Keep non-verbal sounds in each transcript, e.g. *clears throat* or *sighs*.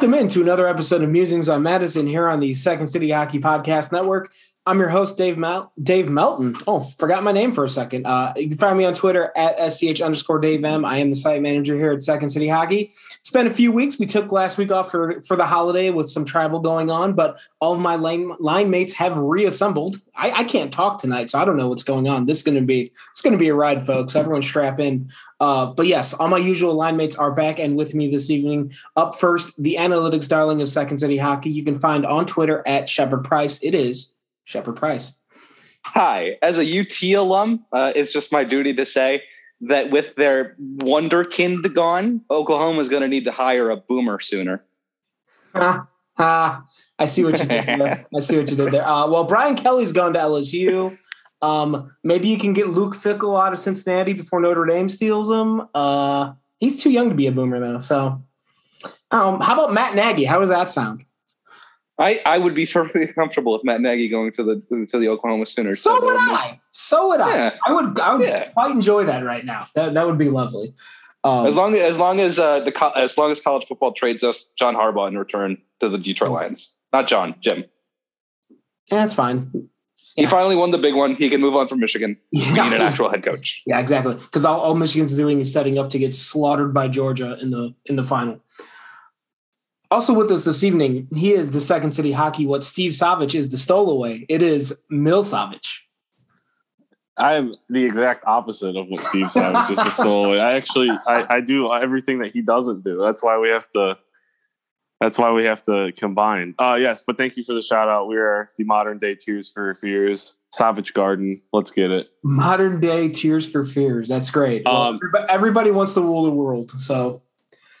Welcome into another episode of Musings on Madison here on the Second City Hockey Podcast Network. I'm your host, Dave Mel- Dave Melton. Oh, forgot my name for a second. Uh, you can find me on Twitter at SCH underscore Dave M. I am the site manager here at Second City Hockey. It's been a few weeks. We took last week off for, for the holiday with some travel going on, but all of my line, line mates have reassembled. I, I can't talk tonight, so I don't know what's going on. This is gonna be it's gonna be a ride, folks. Everyone strap in. Uh, but yes, all my usual line mates are back and with me this evening. Up first, the analytics darling of Second City Hockey. You can find on Twitter at Shepard Price. It is Shepard Price. Hi, as a UT alum, uh, it's just my duty to say that with their wonderkind gone, Oklahoma is going to need to hire a boomer sooner. *laughs* Ah, I see what you did there. *laughs* I see what you did there. Uh, well, Brian Kelly's gone to LSU. Um, maybe you can get Luke Fickell out of Cincinnati before Notre Dame steals him. Uh, he's too young to be a boomer though. So, um, how about Matt Nagy? How does that sound? I, I would be *laughs* perfectly comfortable with Matt Nagy going to the to the Oklahoma Sooners. So would I. So would I. Yeah. I would. I would Yeah. quite enjoy that right now. That that would be lovely. Um, As long as as long as uh, the co- as long as college football trades us John Harbaugh in return to the Detroit Lions, not John, Jim. yeah, that's fine. He Yeah. finally won the big one. He can move on from Michigan. We need an Yeah, actual head coach. *laughs* yeah exactly. Because all, all Michigan's doing is setting up to get slaughtered by Georgia in the in the final. Also with us this evening, he is the second city hockey. What Steve Savage is the stowaway. It is Mill Savage. I am the exact opposite of what Steve Savage is the stowaway. I actually I, I do everything that he doesn't do. That's why we have to that's why we have to combine. Uh yes, but thank you for the shout out. We are the modern day Tears for Fears, Savage Garden. Let's get it. Modern day Tears for Fears. That's great. Um, everyb- everybody wants to rule the world. So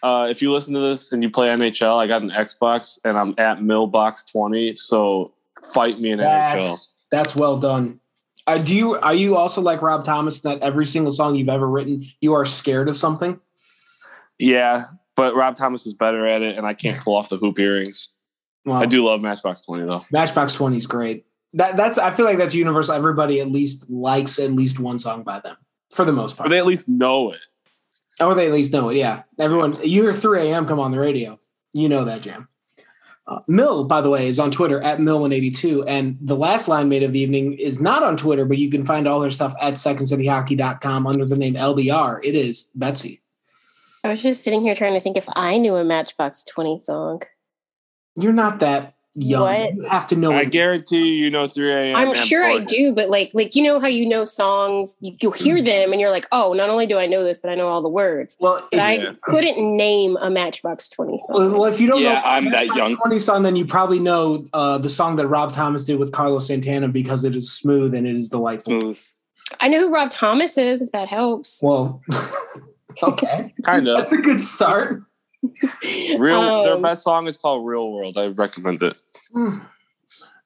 Uh if you listen to this and you play NHL, I got an Xbox and I'm at Millbox20, so fight me in NHL. that's that's well done. Uh, do you are you also like Rob Thomas that every single song you've ever written you are scared of something? Yeah, but Rob Thomas is better at it and I can't pull off the hoop earrings. Well, I do love Matchbox 20 though. Matchbox Twenty is great. That that's I feel like that's universal. Everybody at least likes at least one song by them for the most Or part. they at least know it. Or they at least know it. Yeah, everyone. You hear 3 a.m. come on the radio. You know that jam. Uh, Mill, by the way, is on Twitter at Mill182. And the last line mate of the evening is not on Twitter, but you can find all her stuff at secondcityhockey.com under the name LBR. It is Betsy. I was just sitting here trying to think if I knew a Matchbox 20 song. You're not that young. What? You have to know. I it. guarantee you, you know 3 a.m. I'm and sure I do, but like, like you know how you know songs, you, you hear them, and you're like, oh, not only do I know this, but I know all the words. Well, But if, I Yeah. couldn't name a Matchbox 20 song. well, if you don't Yeah, know I'm that Matchbox young. 20 song, then you probably know uh, the song that Rob Thomas did with Carlos Santana because it is smooth and it is delightful. Smooth. I know who Rob Thomas is, if that helps. Well, *laughs* okay. Kind of. That's a good start. *laughs* Real. their Um, best song is called "Real World." I recommend it. Hmm.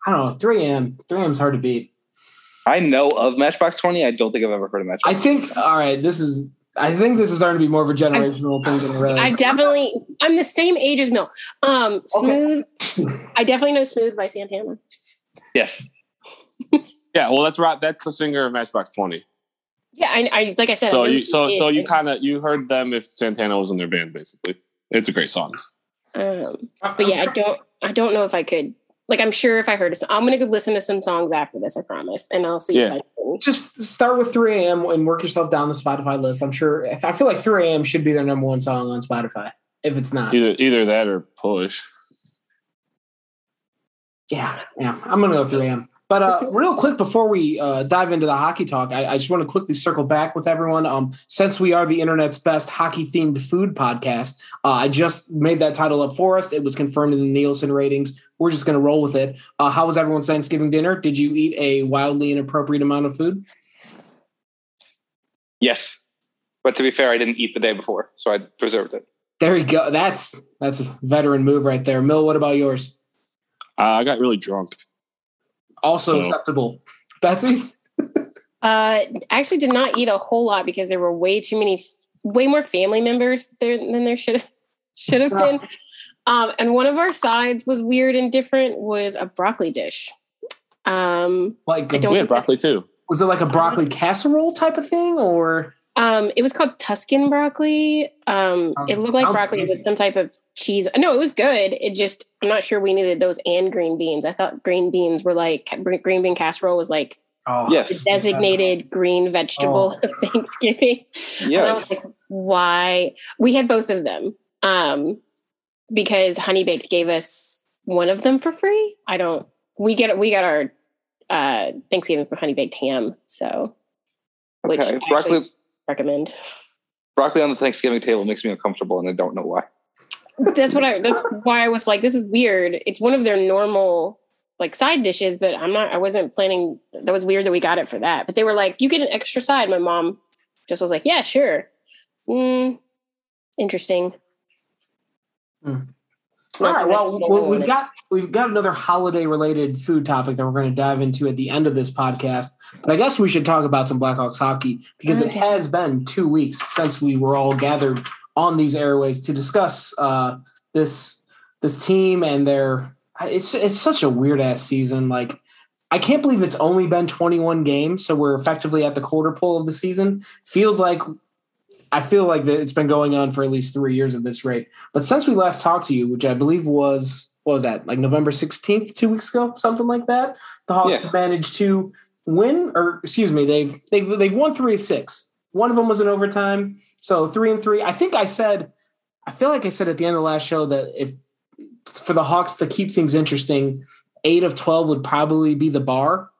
I don't know. 3 a.m. 3 a.m. is hard to beat. I know of Matchbox 20. I don't think I've ever heard of Matchbox. I think, all right, this is, I think this is starting to be more of a generational thing than a really. I definitely, I'm the same age as Mill. Um, Smooth. *laughs* I definitely know Smooth by Santana. yes. *laughs* Yeah. Well, that's right. That's the singer of Matchbox Twenty. Yeah, I, I like I said. I So know you, so he so you kind of you heard them if Santana was in their band. Basically, it's a great song. Um, but yeah, I don't. I don't know if I could. Like, I'm sure if I heard, a song, I'm gonna go listen to some songs after this. I promise, and I'll see Yeah. if I can. Just start with 3 a.m. and work yourself down the Spotify list. I'm sure, I feel like 3 a.m. should be their number one song on Spotify. If it's not, Either either that or Push. yeah, yeah, I'm going to go 3 a.m. But uh, real quick before we uh, dive into the hockey talk, I, I just want to quickly circle back with everyone. Um, since we are the internet's best hockey themed food podcast, uh, I just made that title up for us. It was confirmed in the Nielsen ratings. We're just going to roll with it. Uh, how was everyone's Thanksgiving dinner? Did you eat a wildly inappropriate amount of food? Yes. But to be fair, I didn't eat the day before, so I preserved it. There you go. That's that's a veteran move right there. Mill, what about yours? Uh, I got really drunk. Also So- acceptable. Betsy? *laughs* Uh, I actually did not eat a whole lot because there were way too many, way more family members there than there should have should have been. *laughs* Um, and one of our sides was weird and different. Was a broccoli dish. Um, Like We had think broccoli too. *laughs* was it like a broccoli casserole type of thing or Um, it was called Tuscan broccoli. Um, Sounds- it looked like broccoli fancy. with some type of cheese. No, it was good. It just I'm not sure we needed those and green beans. I thought green beans were like green bean casserole was like Oh, Yes. the designated green vegetable Oh. of Thanksgiving. *laughs* Yeah. like, why? We had both of them um, because Honey Baked gave us one of them for free. I don't. We get we got our uh, Thanksgiving for Honey Baked ham, so which Okay. Actually Broccoli, recommend. broccoli on the Thanksgiving table makes me uncomfortable, and I don't know why. That's what I. That's why I was like, this is weird. It's one of their normal like side dishes, but I'm not. I wasn't planning. That was weird that we got it for that. But they were like, you get an extra side. My mom just was like, yeah, sure. Mm, interesting. All right. Well, we- we've got we've got another holiday related food topic that we're going to dive into at the end of this podcast. But I guess we should talk about some Blackhawks hockey because it has been two weeks since we were all gathered on these airways to discuss uh, this this team and their. It's it's such a weird ass season. Like I can't believe it's only been 21 games, so we're effectively at the quarter pole of the season. Feels like I feel like that it's been going on for at least three years at this rate. But since we last talked to you, which I believe was what was that like November 16th, two weeks ago, something like that, the Hawks Yeah. have managed to win, or excuse me, they've they've they've won three of six. One of them was in overtime, so three and three. I think I said, I feel like I said at the end of the last show that if for the Hawks to keep things interesting, eight of twelve would probably be the bar,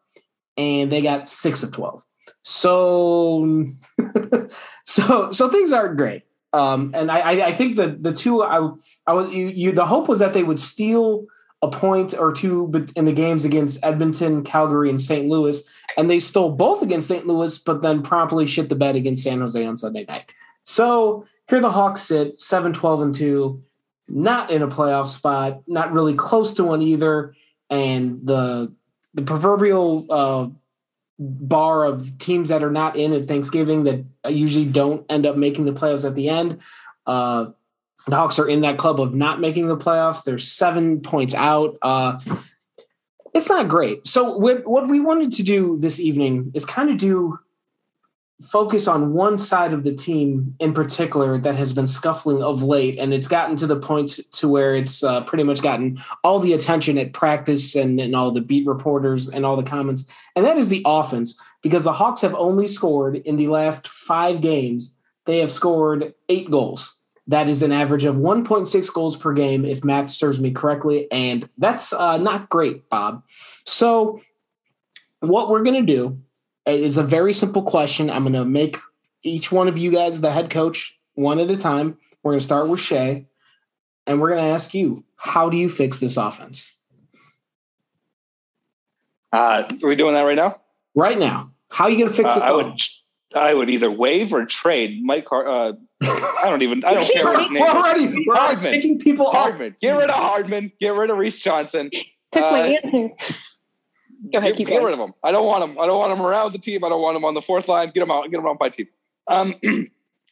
and they got six of twelve. So, *laughs* so, so things aren't great. Um, and I, I, think the the two I, I was you, you the hope was that they would steal a point or two in the games against Edmonton, Calgary, and St. Louis, and they stole both against St. Louis, but then promptly shit the bed against San Jose on Sunday night. So here the Hawks sit 7 12 and 2, not in a playoff spot, not really close to one either. And the the proverbial uh, bar of teams that are not in at Thanksgiving that usually don't end up making the playoffs at the end. Uh, the Hawks are in that club of not making the playoffs. They're seven points out. Uh, it's not great. So what what we wanted to do this evening is kind of do focus on one side of the team in particular that has been scuffling of late, and it's gotten to the point to where it's uh, pretty much gotten all the attention at practice and, and all the beat reporters and all the comments, and that is the offense because the Hawks have only scored in the last five games. They have scored eight goals. That is an average of 1.6 goals per game, if math serves me correctly. And that's uh, not great, Bob. So, what we're going to do is a very simple question. I'm going to make each one of you guys the head coach one at a time. We're going to start with Shay, and we're going to ask you, how do you fix this offense Uh, are we doing that right now? right now? How are you going to fix Uh, this I would. I would either waive or trade Mike. Car- uh, I don't even. I don't *laughs* care what name we're is. already, we're already Hardman. kicking people off. Hardman. Get rid of Hardman. Get rid of Reese Johnson. Took my Uh, answer. Go ahead, get, get rid of him. I don't want him. I don't want him around the team. I don't want him on the fourth line. Get him out. Get him out by team. Um, *clears throat*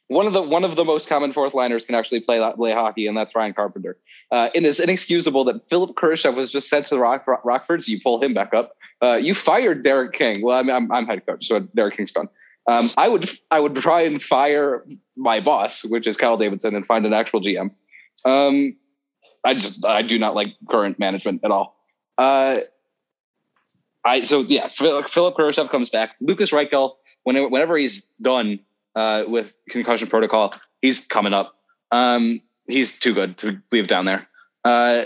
one of the one of the most common fourth liners can actually play play hockey, and that's Ryan Carpenter. Uh, it is inexcusable that Philipp Kurashev was just sent to the Rock, Rock, Rockfords. You pull him back up. Uh, you fired Derek King. Well, I mean, I'm, I'm head coach, so Derek King's done. Um, I would I would try and fire my boss, which is Kyle Davidson, and find an actual GM. Um, I just I do not like current management at all. Uh, I so yeah, Philipp Kurashev comes back. Lukas Reichel, whenever whenever he's done uh, with concussion protocol, he's coming up. Um, he's too good to leave down there. Uh,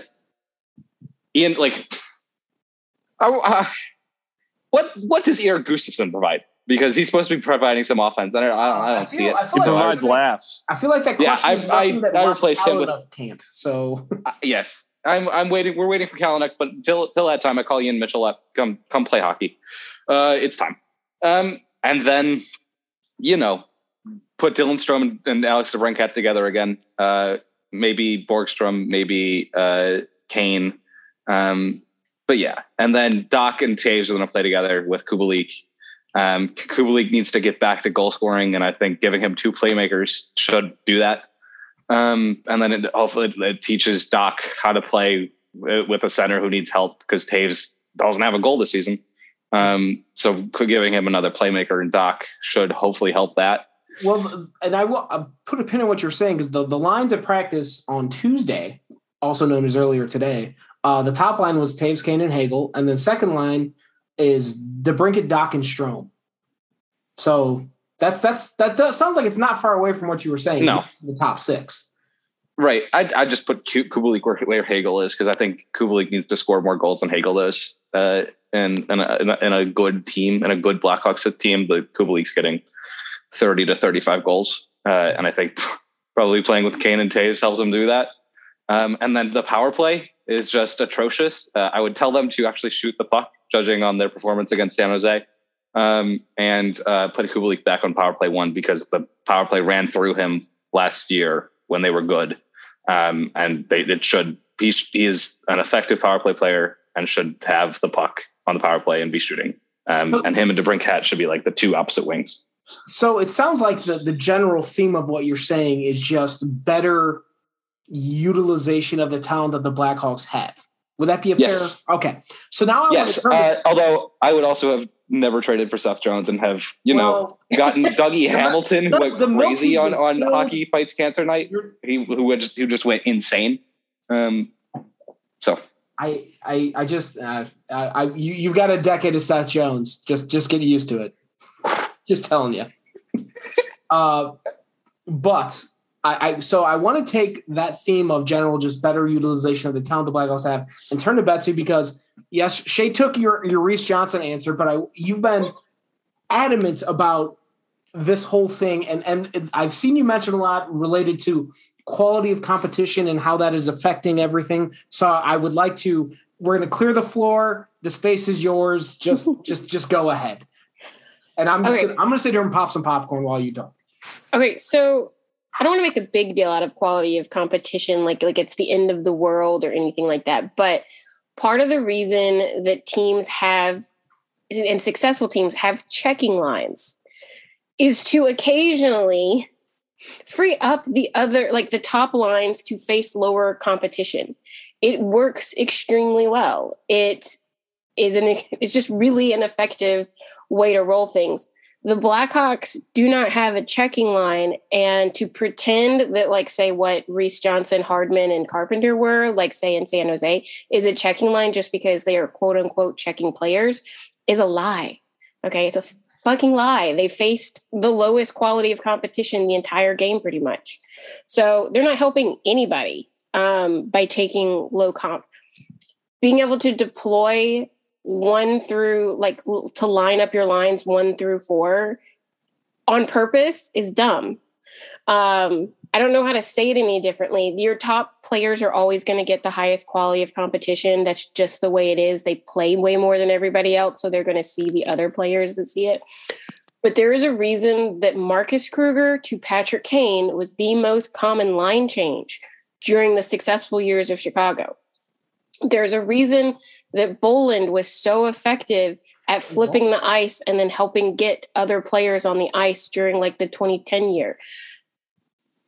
Ian, like, uh, uh, what what does Erik Gustafsson provide? Because he's supposed to be providing some offense. I don't, I don't, I don't see feel- it. I He feel like provides laughs. I feel like that Yeah, is I've- I- that I replaced him with- Kalynuk can't. So *laughs* Uh, yes, I'm. I'm waiting. We're waiting for Kalynuk, but until till that time, I call Ian Mitchell up. Come come play hockey. Uh, it's time. Um, and then, you know, put Dylan Strome and, and Alex DeBrincat together again. Uh, maybe Borgstrom, maybe uh, Kane. Um, but yeah, and then Dach and Toews are going to play together with Kubalik. Um, Kubalik needs to get back to goal scoring, and I think giving him two playmakers should do that. Um, and then it, hopefully it, teaches Dach how to play with a center who needs help because Toews doesn't have a goal this season. Um, so giving him another playmaker and Dach should hopefully help that. well, and I will I'll put a pin in what you're saying because the, the lines of practice on Tuesday, also known as earlier today, uh, the top line was Toews, Kane, and Hagel, and then second line is DeBrincat, Dach, and Strome. So that's that's that does, sounds like it's not far away from what you were saying. No. the top six. Right. I I just put Ku- Kubalik where, where Hagel is because I think Kubalik needs to score more goals than Hagel does. Uh, and in a, in, a, in a good team, and a good Blackhawks team, the Kubalik's getting thirty to thirty-five goals, uh, and I think probably playing with Kane and Toews helps him do that. Um, and then the power play is just atrocious. Uh, I would tell them to actually shoot the puck, judging on their performance against San Jose, um, and uh, put Kubalik back on power play one because the power play ran through him last year when they were good, um, and they, it should. He, he is an effective power play player and should have the puck on the power play and be shooting. Um, and him and DeBrincat should be like the two opposite wings. So it sounds like the, the general theme of what you're saying is just better utilization of the talent that the Blackhawks have. Would that be a Yes. fair? Okay. So now I Yes. want to turn. Uh, although I would also have never traded for Seth Jones and have you know well, *laughs* gotten Dougie Hamilton who went the crazy on on still- hockey fights cancer night. He who just who just went insane. Um, so I I I just uh, I, I you you've got a decade of Seth Jones. Just just get used to it. Just telling you. *laughs* uh, but I, I so I want to take that theme of general just better utilization of the talent the Blackhawks have and turn to Betsy because yes, Shay took your your Reese Johnson answer, but I you've been adamant about this whole thing and and I've seen you mention a lot related to quality of competition and how that is affecting everything. So I would like to we're going to clear the floor. The space is yours. Just *laughs* just just go ahead. And I'm just Okay. gonna, I'm going to sit here and pop some popcorn while you talk. Okay, so I don't want to make a big deal out of quality of competition, like like it's the end of the world or anything like that. But part of the reason that teams have and successful teams have checking lines is to occasionally free up the other like the top lines to face lower competition. It works extremely well. It is an it's just really an effective way to roll things the Blackhawks do not have a checking line, and to pretend that, like, say, what Reese Johnson, Hardman, and Carpenter were, like, say, in San Jose, is a checking line just because they are quote unquote checking players is a lie. Okay. It's a fucking lie. They faced the lowest quality of competition the entire game, pretty much. So they're not helping anybody um, by taking low comp. Being able to deploy one through like to line up your lines one through four on purpose is dumb. Um, I don't know how to say it any differently. Your top players are always going to get the highest quality of competition. That's just the way it is. They play way more than everybody else, so they're going to see the other players that see it. But there is a reason that Marcus Kruger to Patrick Kane was the most common line change during the successful years of Chicago. There's a reason that Bolland was so effective at flipping the ice and then helping get other players on the ice during like the 2010 year.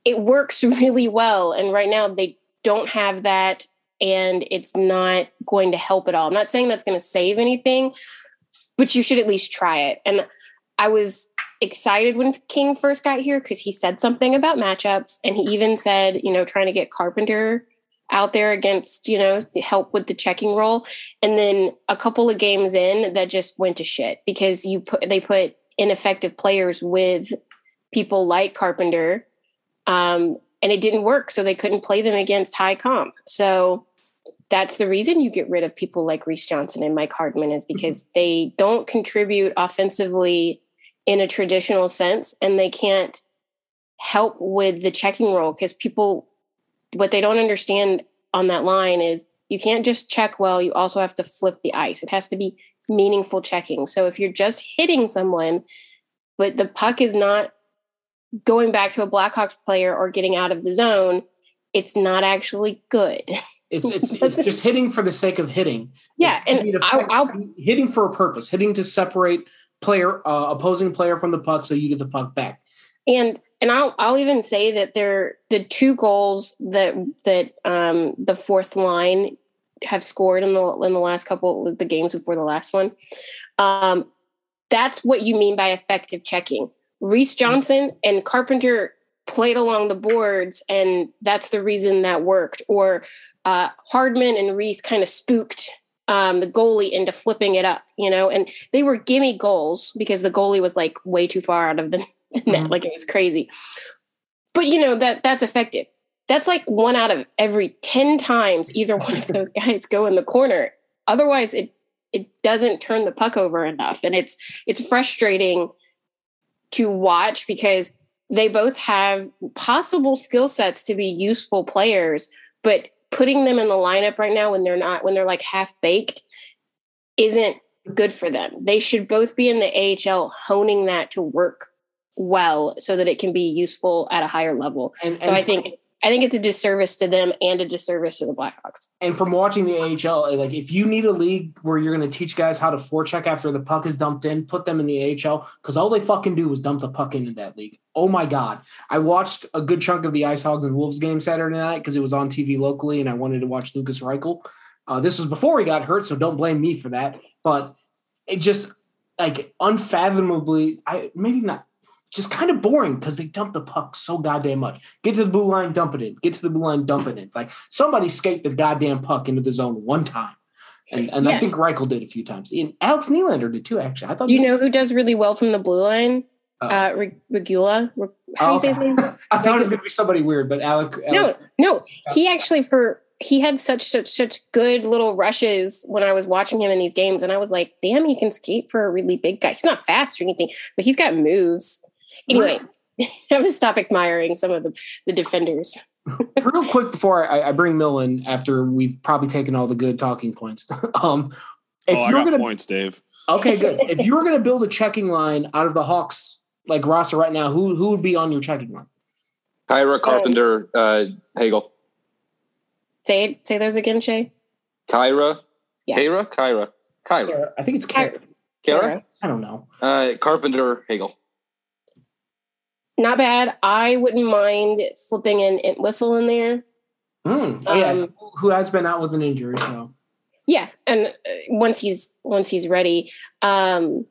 It works *laughs* really well. And right now they don't have that and it's not going to help at all. I'm not saying that's going to save anything, but you should at least try it. And I was excited when King first got here because he said something about matchups and he even said, you know, trying to get Carpenter out there against, you know, help with the checking role. And then a couple of games in that just went to shit because you put they put ineffective players with people like Carpenter. Um, and it didn't work. So they couldn't play them against high comp. So that's the reason you get rid of people like Reese Johnson and Mike Hardman is because they don't contribute offensively in a traditional sense and they can't help with the checking role because people what they don't understand on that line is you can't just check well you also have to flip the ice it has to be meaningful checking so if you're just hitting someone but the puck is not going back to a blackhawks player or getting out of the zone it's not actually good It's *laughs* it's it's just hitting for the sake of hitting. yeah You and I'll, I'll hitting for a purpose, hitting to separate player uh, opposing player from the puck so you get the puck back. and and I'll I'll even say that they're the two goals that that um the fourth line have scored in the in the last couple of the games before the last one. Um that's what you mean by effective checking. Reese Johnson and Carpenter played along the boards, and that's the reason that worked. Or uh, Hardman and Reese kind of spooked um, the goalie into flipping it up, you know, and they were gimme goals because the goalie was like way too far out of the *laughs* mm-hmm. like it was crazy. But you know that that's effective. That's like one out of every ten times either one of those *laughs* guys go in the corner. Otherwise, it it doesn't turn the puck over enough, and it's it's frustrating to watch because they both have possible skill sets to be useful players, but putting them in the lineup right now when they're not when they're like half baked isn't good for them. They should both be in the AHL honing that to work well so that it can be useful at a higher level. And, and so I think I think it's a disservice to them and a disservice to the Blackhawks. And from watching the AHL, like if you need a league where you're going to teach guys how to forecheck after the puck is dumped in, put them in the AHL because all they fucking do is dump the puck into that league. Oh my god! I watched a good chunk of the Ice Hogs and Wolves game Saturday night because it was on TV locally, and I wanted to watch Lukas Reichel. Uh, this was before he got hurt, so don't blame me for that. But it just like unfathomably, I maybe not just kind of boring because they dump the puck so goddamn much. Get to the blue line, dump it in. Get to the blue line, dump it in. It's like somebody skate the goddamn puck into the zone one time. And, and yeah. I think Reichel did a few times. And Alex Nylander did too, actually. I thought Do you know who does really well from the blue line? Uh, uh Regula. How do you say his name? *laughs* I thought it was gonna be somebody weird, but Alec, Alec No, no. He actually for he had such such such good little rushes when I was watching him in these games, and I was like, damn, he can skate for a really big guy. He's not fast or anything, but he's got moves. Anyway, *laughs* I'm gonna stop admiring some of the, the defenders. *laughs* Real quick before I, I, bring Mill in, after we've probably taken all the good talking points. *laughs* um, if oh, you're gonna points, Dave. Okay, good. if you were gonna build a checking line out of the Hawks like roster right now, who who would be on your checking line? Khaira Carpenter, uh, Hagel. Say it. Say those again, Shay. Khaira. Yeah. Khaira. Khaira. Khaira. I think it's Khaira. Khaira. I don't know. Uh, Carpenter, Hagel not bad. I wouldn't mind flipping an Entwistle in there. Mm. Oh, yeah, um, who has been out with an injury, so yeah, and uh, once he's once he's ready, um,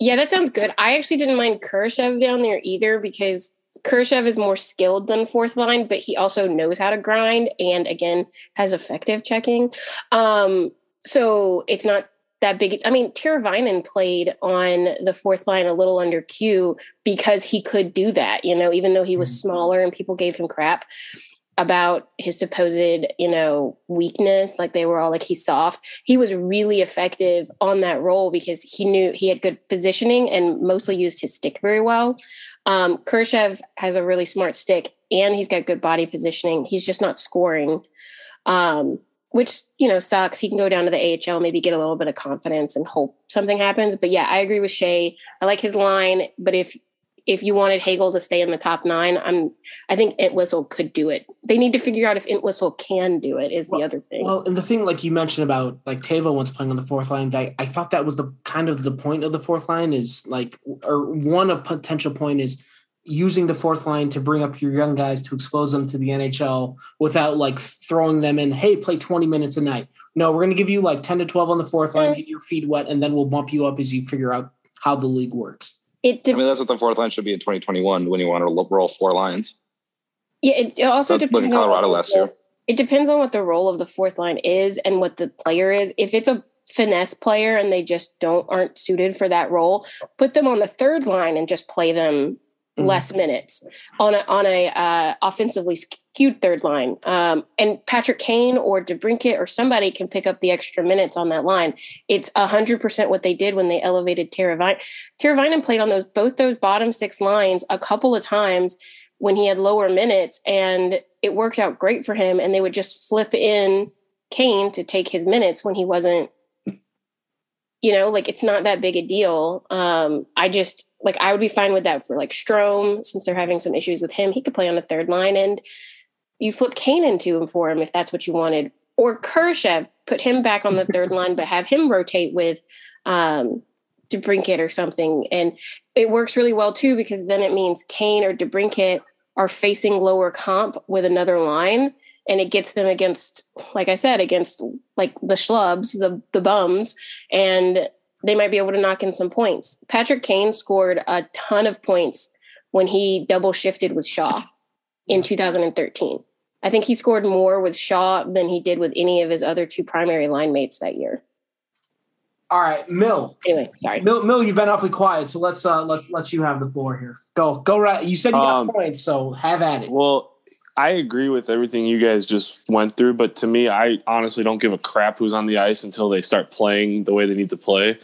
yeah, that sounds good. I actually didn't mind Kurashev down there either because Kurashev is more skilled than fourth line, but he also knows how to grind and again has effective checking. Um, so it's not that big. I mean, Teravainen played on the fourth line a little under Q because he could do that, you know, even though he was mm-hmm. smaller and people gave him crap about his supposed, you know, weakness. Like they were all like, he's soft. He was really effective on that role because he knew he had good positioning and mostly used his stick very well. Um, Kurashev has a really smart stick and he's got good body positioning. He's just not scoring. Um, which you know sucks. He can go down to the AHL, maybe get a little bit of confidence and hope something happens. But yeah, I agree with Shay. I like his line, but if if you wanted Hagel to stay in the top nine, I'm I think Entwistle could do it. They need to figure out if Entwistle can do it. Is well, the other thing. Well, and the thing like you mentioned about like Teuvo once playing on the fourth line, that I thought that was the kind of the point of the fourth line is like, or one a potential point is using the fourth line to bring up your young guys to expose them to the NHL without like throwing them in, hey, play 20 minutes a night. No, we're going to give you like 10 to 12 on the fourth line, get your feet wet, and then we'll bump you up as you figure out how the league works. It de- I mean, that's what the fourth line should be in 2021 when you want to roll four lines. Yeah, it, it also that's depends. in Colorado last year. It depends on what the role of the fourth line is and what the player is. If it's a finesse player and they just don't aren't suited for that role, put them on the third line and just play them mm-hmm. less minutes on a on a uh, offensively skewed third line. Um, and Patrick Kane or DeBrincat or somebody can pick up the extra minutes on that line. It's hundred percent what they did when they elevated Teravainen. Teravainen played on those both those bottom six lines a couple of times when he had lower minutes, and it worked out great for him. And they would just flip in Kane to take his minutes when he wasn't you know like it's not that big a deal um i just like I would be fine with that for like Strome, since they're having some issues with him. He could play on the third line, and you flip Kane into him for him if that's what you wanted. Or Kurashev, put him back on the *laughs* third line, but have him rotate with um, DeBrincat or something. And it works really well too because then it means Kane or DeBrincat are facing lower comp with another line, and it gets them against, like I said, against like the schlubs, the the bums, and they might be able to knock in some points. Patrick Kane scored a ton of points when he double shifted with Shaw in 2013. I think he scored more with Shaw than he did with any of his other two primary line mates that year. All right, Mill. Anyway, sorry. Mill, Mill, you've been awfully quiet, so let's uh let's let you have the floor here. Go, go right. You said you got Um, points, so have at it. Well, I agree with everything you guys just went through, but to me, I honestly don't give a crap who's on the ice until they start playing the way they need to play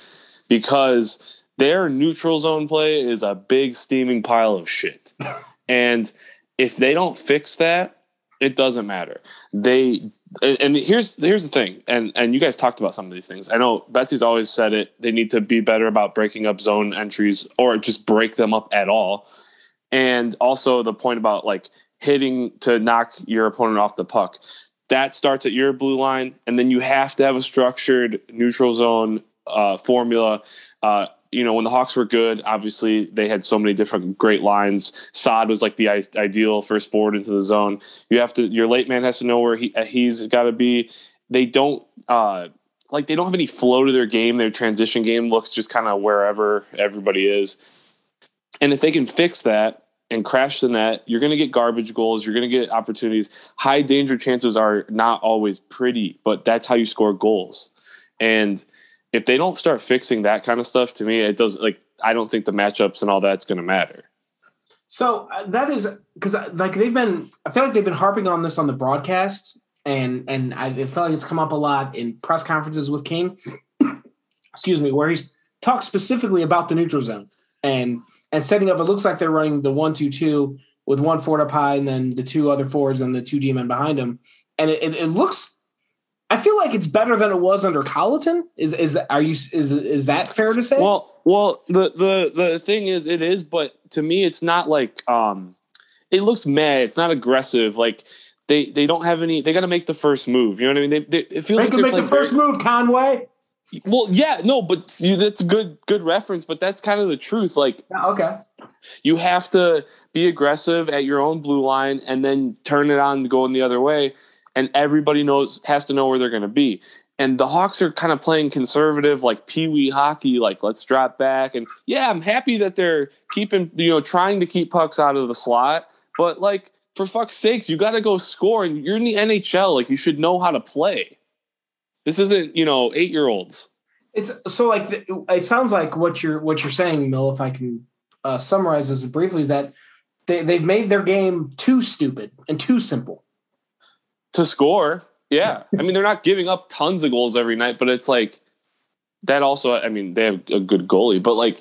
because their neutral zone play is a big steaming pile of shit. *laughs* and if they don't fix that, it doesn't matter. They and here's here's the thing, and and you guys talked about some of these things. I know Betsy's always said it. They need to be better about breaking up zone entries or just break them up at all. And also the point about like hitting to knock your opponent off the puck. That starts at your blue line, and then you have to have a structured neutral zone uh, formula. Uh, you know, when the Hawks were good, obviously they had so many different great lines. Saad was like the i- ideal first forward into the zone. You have to, your late man has to know where he he's got to be. They don't uh, like they don't have any flow to their game. Their transition game looks just kind of wherever everybody is. And if they can fix that and crash the net, you're going to get garbage goals. You're going to get opportunities. High danger chances are not always pretty, but that's how you score goals. And if they don't start fixing that kind of stuff, to me, it does like I don't think the matchups and all that's going to matter. So uh, that is because like they've been, I feel like they've been harping on this on the broadcast, and and I it feel like it's come up a lot in press conferences with King. *coughs* excuse me, where he's talked specifically about the neutral zone and and setting up. It looks like they're running the one two two with one forward up high, and then the two other forwards and the two D men behind him, and it, it, it looks. I feel like it's better than it was under Colliton. Is is are you is is that fair to say? Well, well, the the the thing is, it is, but to me, it's not like um, it looks mad. It's not aggressive. Like they they don't have any. They got to make the first move. You know what I mean? They, they it feels they like can make the first move, Conway. Well, yeah, no, but you, that's good good reference. But that's kind of the truth. Like Okay. you have to be aggressive at your own blue line and then turn it on going the other way and everybody knows has to know where they're going to be and the hawks are kind of playing conservative like pee-wee hockey like let's drop back and yeah i'm happy that they're keeping you know trying to keep pucks out of the slot but like for fuck's sakes you got to go score and you're in the nhl like you should know how to play this isn't you know eight year olds It's so like the- it sounds like what you're what you're saying, Mill. If I can uh, summarize this briefly, is that they they've made their game too stupid and too simple. to score. Yeah. I mean, they're not giving up tons of goals every night, but it's like that also, I mean, they have a good goalie, but like,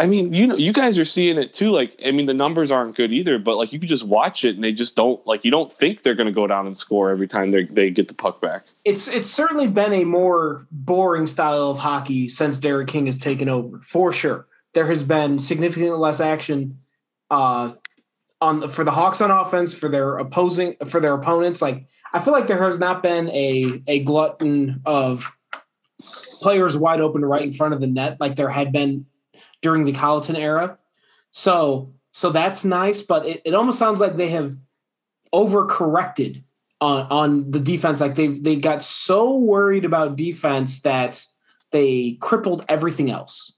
I mean, you know, you guys are seeing it too. Like, I mean, the numbers aren't good either, but like, you can just watch it and they just don't like, you don't think they're going to go down and score every time they they get the puck back. It's it's certainly been a more boring style of hockey since Derek King has taken over, for sure. There has been significantly less action uh, on the, for the Hawks on offense for their opposing for their opponents. Like I feel like there has not been a a glutton of players wide open right in front of the net like there had been during the Colliton era. So so that's nice, but it, it almost sounds like they have overcorrected on on the defense. Like they've they got so worried about defense that they crippled everything else.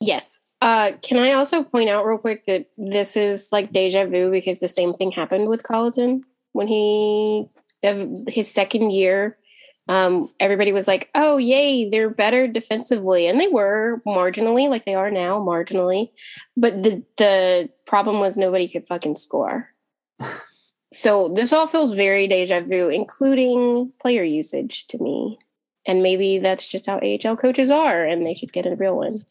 Yes. Uh, can I also point out real quick that this is like deja vu because the same thing happened with Colliton when he of his second year. Um, everybody was like, "Oh, yay, they're better defensively," and they were marginally, like they are now, marginally. But the the problem was nobody could fucking score. *laughs* so this all feels very deja vu, including player usage to me. And maybe that's just how AHL coaches are, and they should get a real one.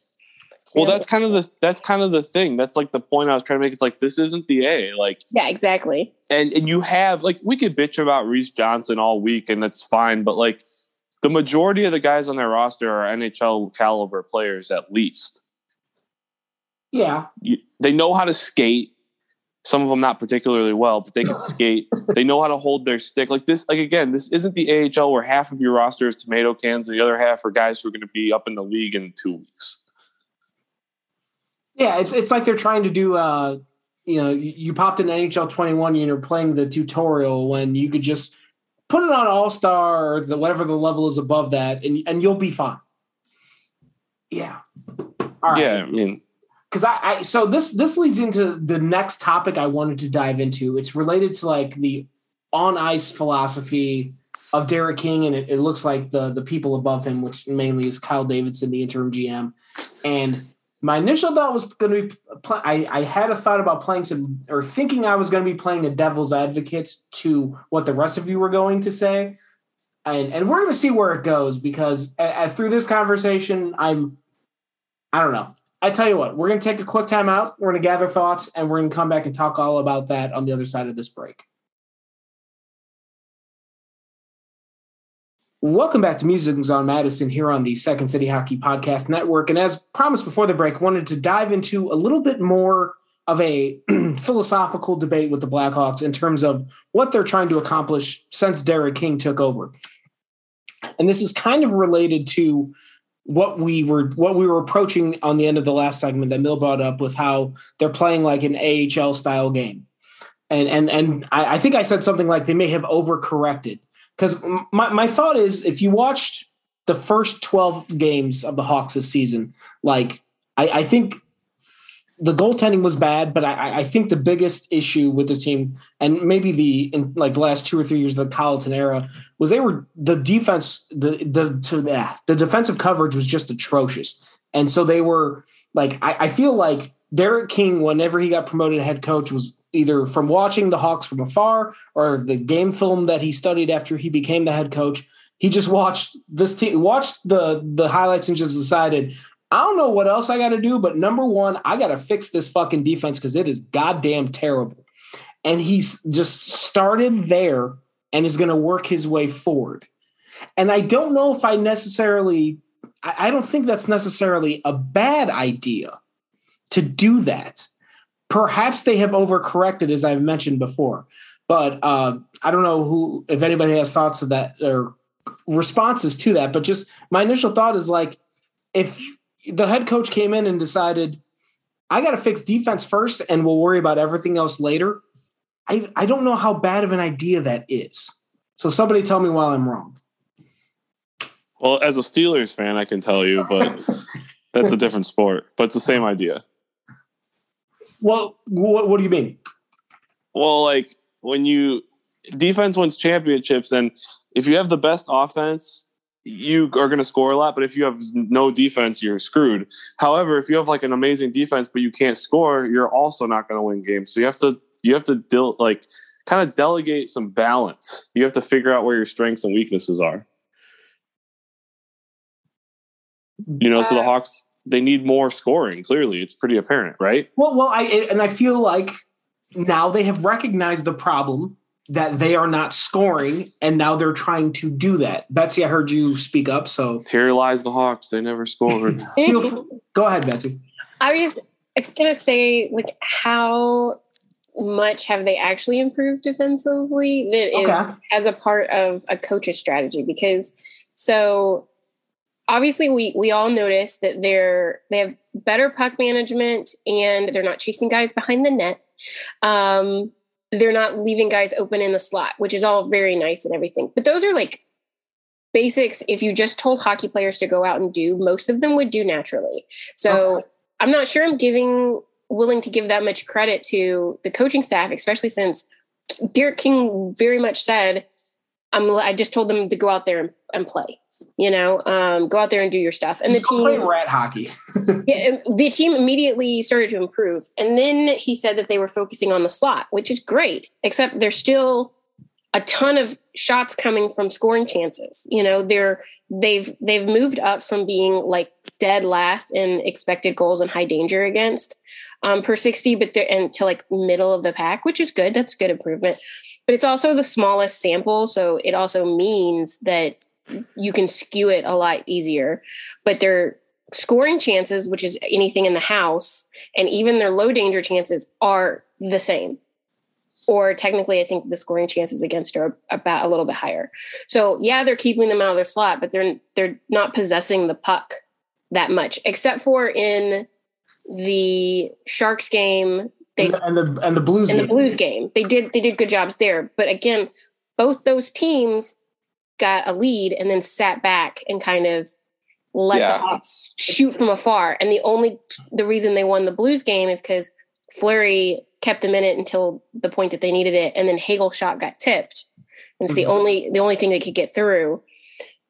Well, that's kind of the that's kind of the thing. That's like the point I was trying to make. It's like this isn't the A. Like Yeah, exactly. and and you have like we could bitch about Reese Johnson all week and that's fine, but like the majority of the guys on their roster are NHL caliber players at least. Yeah, You, they know how to skate. Some of them not particularly well, but they can *laughs* skate. They know how to hold their stick. Like this, like again, this isn't the AHL where half of your roster is tomato cans and the other half are guys who are going to be up in the league in two weeks. Yeah. It's it's like they're trying to do. uh You know, you, popped in NHL 21, and you're playing the tutorial when you could just put it on All Star or the, whatever the level is above that, and and you'll be fine. Yeah. Yeah, I mean, because I, I so this this leads into the next topic I wanted to dive into. It's related to like the on ice philosophy of Derek King, and it, it looks like the the people above him, which mainly is Kyle Davidson, the interim GM. And my initial thought was going to be I, I had a thought about playing some or thinking I was going to be playing a devil's advocate to what the rest of you were going to say. And, and we're going to see where it goes because through this conversation, I'm, I don't know. I tell you what, we're going to take a quick time out. We're going to gather thoughts and we're going to come back and talk all about that on the other side of this break. Welcome back to Musings on Madison here on the Second City Hockey Podcast Network. And as promised before the break, wanted to dive into a little bit more of a *clears throat* philosophical debate with the Blackhawks in terms of what they're trying to accomplish since Derek King took over. And this is kind of related to what we were what we were approaching on the end of the last segment that Mill brought up with how they're playing like an AHL style game. And and and I, I think I said something like they may have overcorrected because my, my thought is if you watched the first 12 games of the Hawks this season, like I, I think the goaltending was bad, but I, I, think the biggest issue with the team, and maybe the in like the last two or three years of the Colliton era, was they were the defense, the the so the, the defensive coverage was just atrocious, and so they were like I, I feel like Derek King, whenever he got promoted head coach, was either from watching the Hawks from afar or the game film that he studied after he became the head coach. He just watched this team, watched the the highlights and just decided, I don't know what else I got to do, but number one, I got to fix this fucking defense because it is goddamn terrible. And he's just started there and is going to work his way forward. And I don't know if I necessarily, I don't think that's necessarily a bad idea to do that Perhaps they have overcorrected, as I've mentioned before. But uh, I don't know who, if anybody has thoughts of that or responses to that. But just my initial thought is like, if the head coach came in and decided, I got to fix defense first and we'll worry about everything else later. I, I don't know how bad of an idea that is. So somebody tell me while I'm wrong. Well, as a Steelers fan, I can tell you, but *laughs* that's a different sport. But it's the same idea. Well, what, what do you mean? Well, like when you defense wins championships, and if you have the best offense, you are going to score a lot. But if you have no defense, you're screwed. However, if you have like an amazing defense, but you can't score, you're also not going to win games. So you have to you have to deal like kind of delegate some balance. You have to figure out where your strengths and weaknesses are. You know, so the uh, Hawks they need more scoring. Clearly, it's pretty apparent, right? Well, well, I and I feel like now they have recognized the problem that they are not scoring, and now they're trying to do that. Betsy, I heard you speak up, so here lies the Hawks. They never scored. *laughs* *laughs* Go ahead, Betsy. I was just gonna say, like, how much have they actually improved defensively that okay. is as a part of a coach's strategy? Because so obviously we we all notice that they're they have better puck management and they're not chasing guys behind the net. Um, they're not leaving guys open in the slot, which is all very nice and everything. But those are like basics. If you just told hockey players to go out and do, most of them would do naturally. So okay. I'm not sure I'm giving willing to give that much credit to the coaching staff, especially since Derek King very much said I'm, I just told them to go out there and, and play, you know, um, go out there and do your stuff. And just the team rat hockey. *laughs* yeah, the team immediately started to improve. And then he said that they were focusing on the slot, which is great, except there's still a ton of shots coming from scoring chances. You know, they're they've they've moved up from being like dead last in expected goals and high danger against um, per 60, but they're and to like middle of the pack, which is good. That's good improvement but it's also the smallest sample. So it also means that you can skew it a lot easier. But their scoring chances, which is anything in the house, and even their low danger chances are the same. Or technically, I think the scoring chances against are about a little bit higher. So yeah, they're keeping them out of their slot, but they're they're not possessing the puck that much, except for in the Sharks game they and the and the Blues and game. the Blues game. They did they did good jobs there, but again, both those teams got a lead and then sat back and kind of let Yeah. the Hawks shoot from afar. And the only the reason they won the Blues game is because Fleury kept them in it until the point that they needed it, and then Hagel shot got tipped. And it's the Mhm. only the only thing they could get through.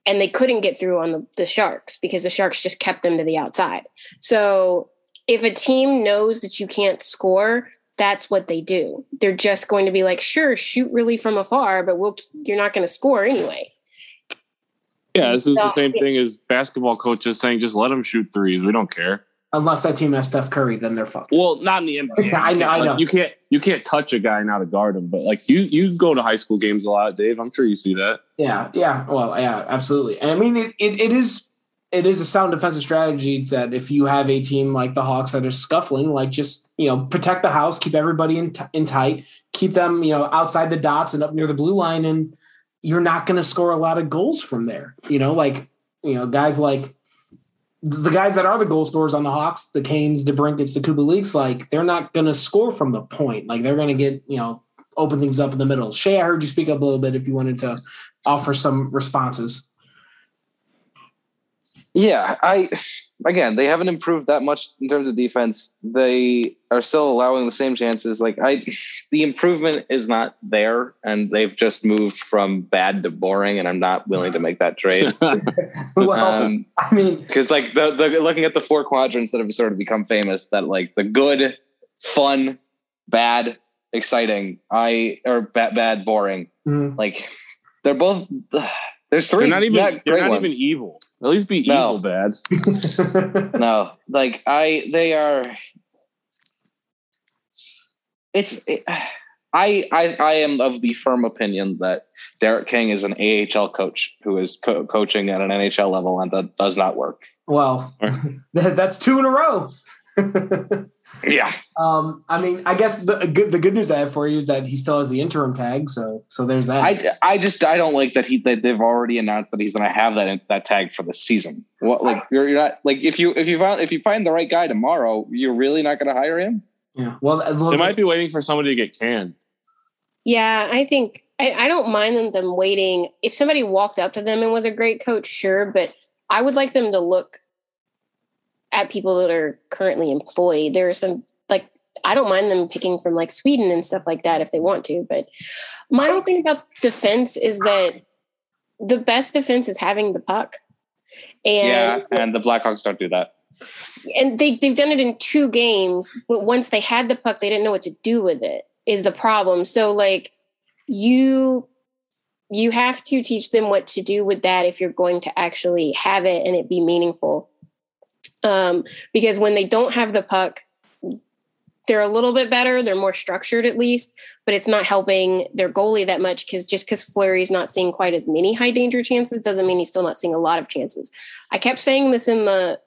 And they couldn't get through on the, the Sharks because the Sharks just kept them to the outside. So if a team knows that you can't score, that's what they do. They're just going to be like, sure, shoot really from afar, but we'll you're not going to score anyway. Yeah, this is the same it- thing as basketball coaches saying just let them shoot threes. We don't care. Unless that team has Steph Curry, then they're fucked. Well, not in the NBA. *laughs* I know, I know. You can't you can't touch a guy now to guard him. But like you you go to high school games a lot, Dave. I'm sure you see that. Yeah, yeah. Well, yeah, absolutely. And I mean, it, it, it is it is a sound defensive strategy that if you have a team like the Hawks that are scuffling, like just you know protect the house, keep everybody in, t- in tight, keep them you know outside the dots and up near the blue line, and you're not going to score a lot of goals from there. You know, like you know guys like the guys that are the goal scorers on the Hawks, the Kanes, the DeBrincats, the Kuba Kubaliks, like they're not going to score from the point. Like they're going to get you know open things up in the middle. Shay, I heard you speak up a little bit if you wanted to offer some responses. Yeah, I again they haven't improved that much in terms of defense. They are still allowing the same chances. Like I, the improvement is not there, and they've just moved from bad to boring. And I'm not willing to make that trade *laughs* well, Um, I mean, because like the, the looking at the four quadrants that have sort of become famous, that like the good, fun, bad, exciting, I or bad, bad, boring. mm, Like they're both. There's 3 They're not even yeah, they're not ones. even evil. At least be No. evil, Dad. *laughs* no like i they are it's it, I, I i am of the firm opinion that derek king is an ahl coach who is co- coaching at an nhl level and that does not work well, *laughs* that's two in a row. *laughs* yeah um, I mean, I guess the good the good news I have for you is that he still has the interim tag. So so there's that. i i just i don't like that he that they've already announced that he's going to have that that tag for the season what like you're, you're not like if you if you find if you find the right guy tomorrow you're really not going to hire him yeah. Well, well They might be waiting for somebody to get canned. Yeah, I think I, I don't mind them, them waiting. If somebody walked up to them and was a great coach, sure, but I would like them to look at people that are currently employed. There are some like I don't mind them picking from like Sweden and stuff like that if they want to, but my whole thing about defense is that the best defense is having the puck. yeah And and the blackhawks don't do that and they they've done it in two games, but once they had the puck, they didn't know what to do with it. Is the problem? So like you you have to teach them what to do with that if you're going to actually have it and it be meaningful. Um, because when they don't have the puck, they're a little bit better. They're more structured at least, but it's not helping their goalie that much because just because Fleury's not seeing quite as many high danger chances doesn't mean he's still not seeing a lot of chances. I kept saying this in the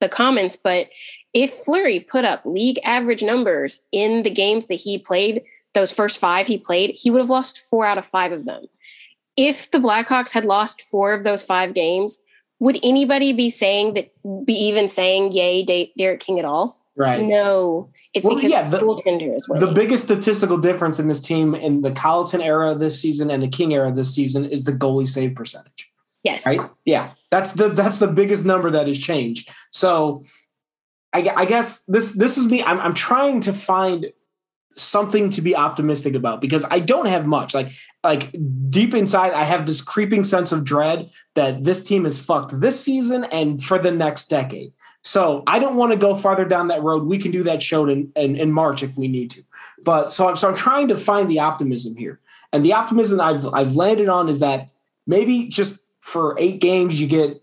the comments, but if Flurry put up league average numbers in the games that he played, those first five he played, he would have lost four out of five of them. If the Blackhawks had lost four of those five games, would anybody be saying that, be even saying, yay, Da- Derek King at all? right. No. It's Well, because yeah, the the- goaltender is The biggest statistical difference in this team in the Colliton era this season and the King era this season is the goalie save percentage. yes. right? Yeah, that's the that's the biggest number that has changed. So, I, I guess this this is me. I'm I'm trying to find something to be optimistic about because I don't have much. Like like deep inside, I have this creeping sense of dread that this team is fucked this season and for the next decade. So I don't want to go farther down that road. We can do that show in, in, in March if we need to. But so I'm so I'm trying to find the optimism here. And the optimism I've I've landed on is that maybe just for eight games you get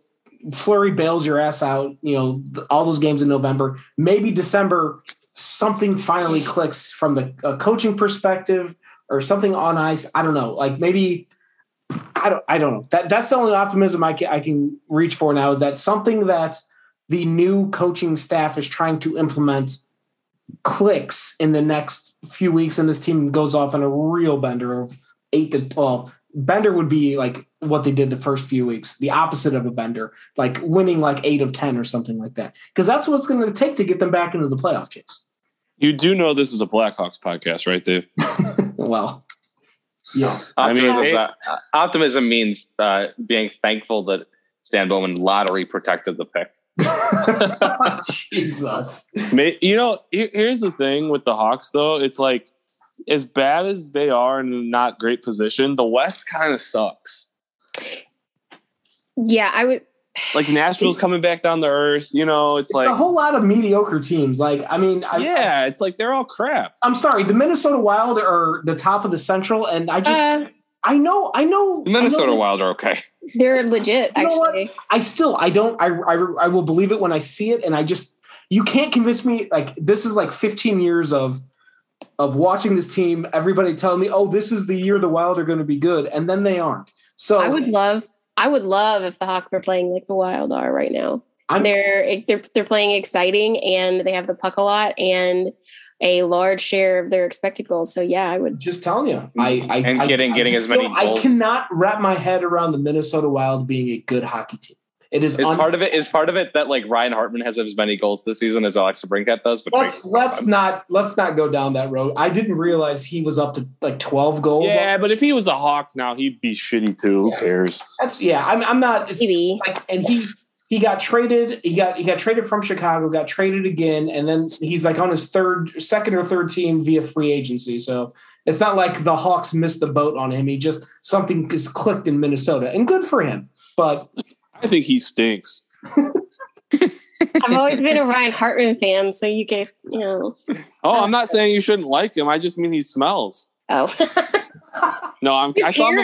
Fleury bails your ass out, you know, all those games in November. Maybe December something finally *sighs* clicks from the uh, coaching perspective or something on ice. I don't know. Like maybe I don't I don't know. That that's the only optimism I can I can reach for now is that something that the new coaching staff is trying to implement clicks in the next few weeks and this team goes off on a real bender of eight to well bender would be like what they did the first few weeks the opposite of a bender like winning like eight of ten or something like that because that's what's going to take to get them back into the playoff chase You do know this is a Blackhawks podcast, right, Dave? *laughs* well yes I mean, Optimism, it- uh, optimism means uh, being thankful that Stan Bowman lottery protected the pick. *laughs* Jesus. You know, here's the thing with the Hawks, though. It's like as bad as they are in a not great position, the West kind of sucks. Yeah, I would. Like Nashville's *sighs* coming back down the earth. You know, it's a like a whole lot of mediocre teams. Like, I mean, I, yeah, it's like they're all crap. I'm sorry, the Minnesota Wild are the top of the Central, and I just, Uh, I know, I know, The Minnesota I know, Wild are okay. they're legit, You know what? actually. I still, I don't, I, I, I will believe it when I see it, and I just, you can't convince me. Like, this is like 15 years of, of watching this team. Everybody telling me, oh, this is the year the Wild are going to be good, and then they aren't. So I would love. I would love if the Hawks were playing like the Wild are right now. I'm- they're they're they're playing exciting and they have the puck a lot and a large share of their expected goals. So yeah, I would. just telling you, I, mm-hmm. I And getting- I getting just as many still- I cannot wrap my head around the Minnesota Wild being a good hockey team. It is Is un- part of it is part of it that like Ryan Hartman has as many goals this season as Alex DeBrincat does. Which let's let's sense. not let's not go down that road. I didn't realize he was up to like 12 goals. Yeah, but if he was a Hawk now, he'd be shitty too. Who Yeah. cares? That's yeah. I'm I'm not. It's Maybe. like and he he got traded. He got he got traded from Chicago. Got traded again, and then he's like on his third, second or third team via free agency. So it's not like the Hawks missed the boat on him. He just something is clicked in Minnesota, and good for him. But I think he stinks. *laughs* I've always been a Ryan Hartman fan, so you guys, you know. Oh, I'm not saying you shouldn't like him. I just mean he smells. Oh, No, I'm. I saw him.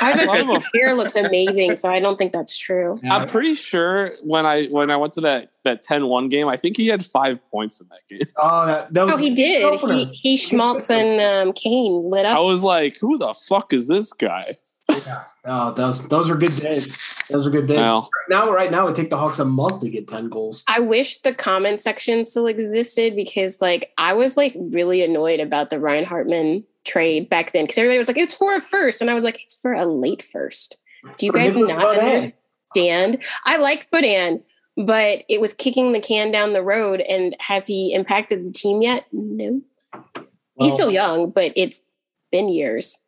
I I just saw his hair looks amazing, so I don't think that's true. I'm pretty sure when I when I went to that that 10-1 game, I think he had five points in that game. oh, that, that Oh, he did. opener. He, he Schmaltz and um, Kane lit up. I was like, "Who the fuck is this guy?" Oh, those those are good days. Those are good days. Well, Now, right now, it take the Hawks a month to get ten goals. I wish the comment section still existed because, like, I was like really annoyed about the Ryan Hartman trade back then because everybody was like, "It's for a first. and I was like, "It's for a late first. Do you For guys Nicholas not understand? I like Beaudin, but it was kicking the can down the road. And has he impacted the team yet? No. He's still young, but it's been years.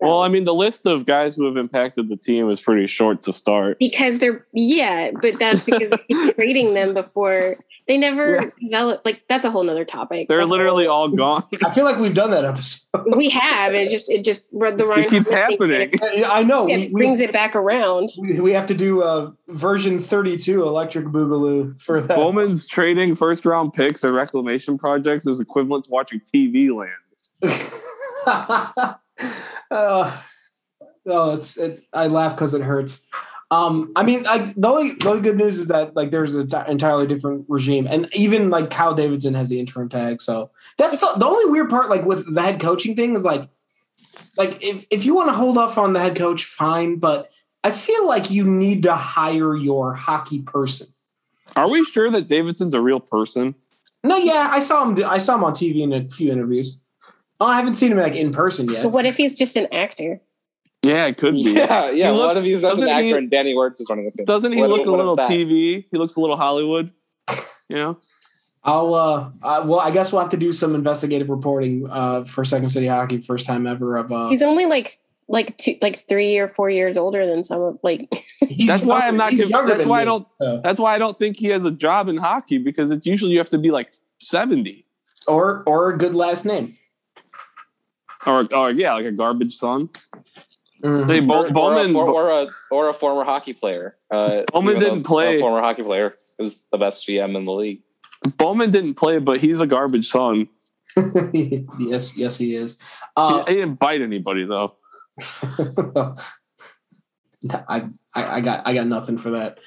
Well, I mean, the list of guys who have impacted the team is pretty short to start. because they're yeah, but that's because *laughs* they keep trading them before they never Yeah. develop. Like that's a whole nother topic. They're The literally all gone. I feel like we've done that episode. we have, and it just it just the Ryan It keeps Hartman thing, happening. I know. It, we, brings we, it back around. we, we have to do uh, version 32 Electric Boogaloo for that. Bowman's trading first round picks or reclamation projects is equivalent to watching TV land. *laughs* uh, oh, it's it, I laugh because it hurts. Um, I mean, like the only the only good news is that like there's an entirely different regime, and even like Kyle Davidson has the interim tag. So that's the, the only weird part. Like with the head coaching thing is like, like if if you want to hold off on the head coach, fine, but I feel like you need to hire your hockey person. Are we sure that Davidson's a real person? No, yeah, I saw him. do- I saw him on TV in a few interviews. Oh, I haven't seen him like in person yet. But what if he's just an actor? Yeah, it could be. *laughs* Yeah, yeah. He what looks- if he's as an doesn't actor he- and Danny Wirtz is running the team? Doesn't he What- look a little? TV? He looks a little Hollywood. *laughs* You know? I'll uh, uh well I guess we'll have to do some investigative reporting uh for Second City Hockey first time ever of uh He's only like like two, like three or four years older than some of like. *laughs* That's why I'm not he's conv- that's than why I don't- so. That's why I don't think he has a job in hockey because it's usually you have to be like 70. or or a good last name. Or, or yeah, like a garbage son. Mhm. Hey, Bo- or, Bowman, or, or, a or a former hockey player. Uh, Bowman didn't play. A former hockey player who's the best GM in the league. Bowman didn't play, but he's a garbage son. *laughs* yes, yes, he is. He- Uh, he didn't bite anybody though. *laughs* I, I I got I got nothing for that.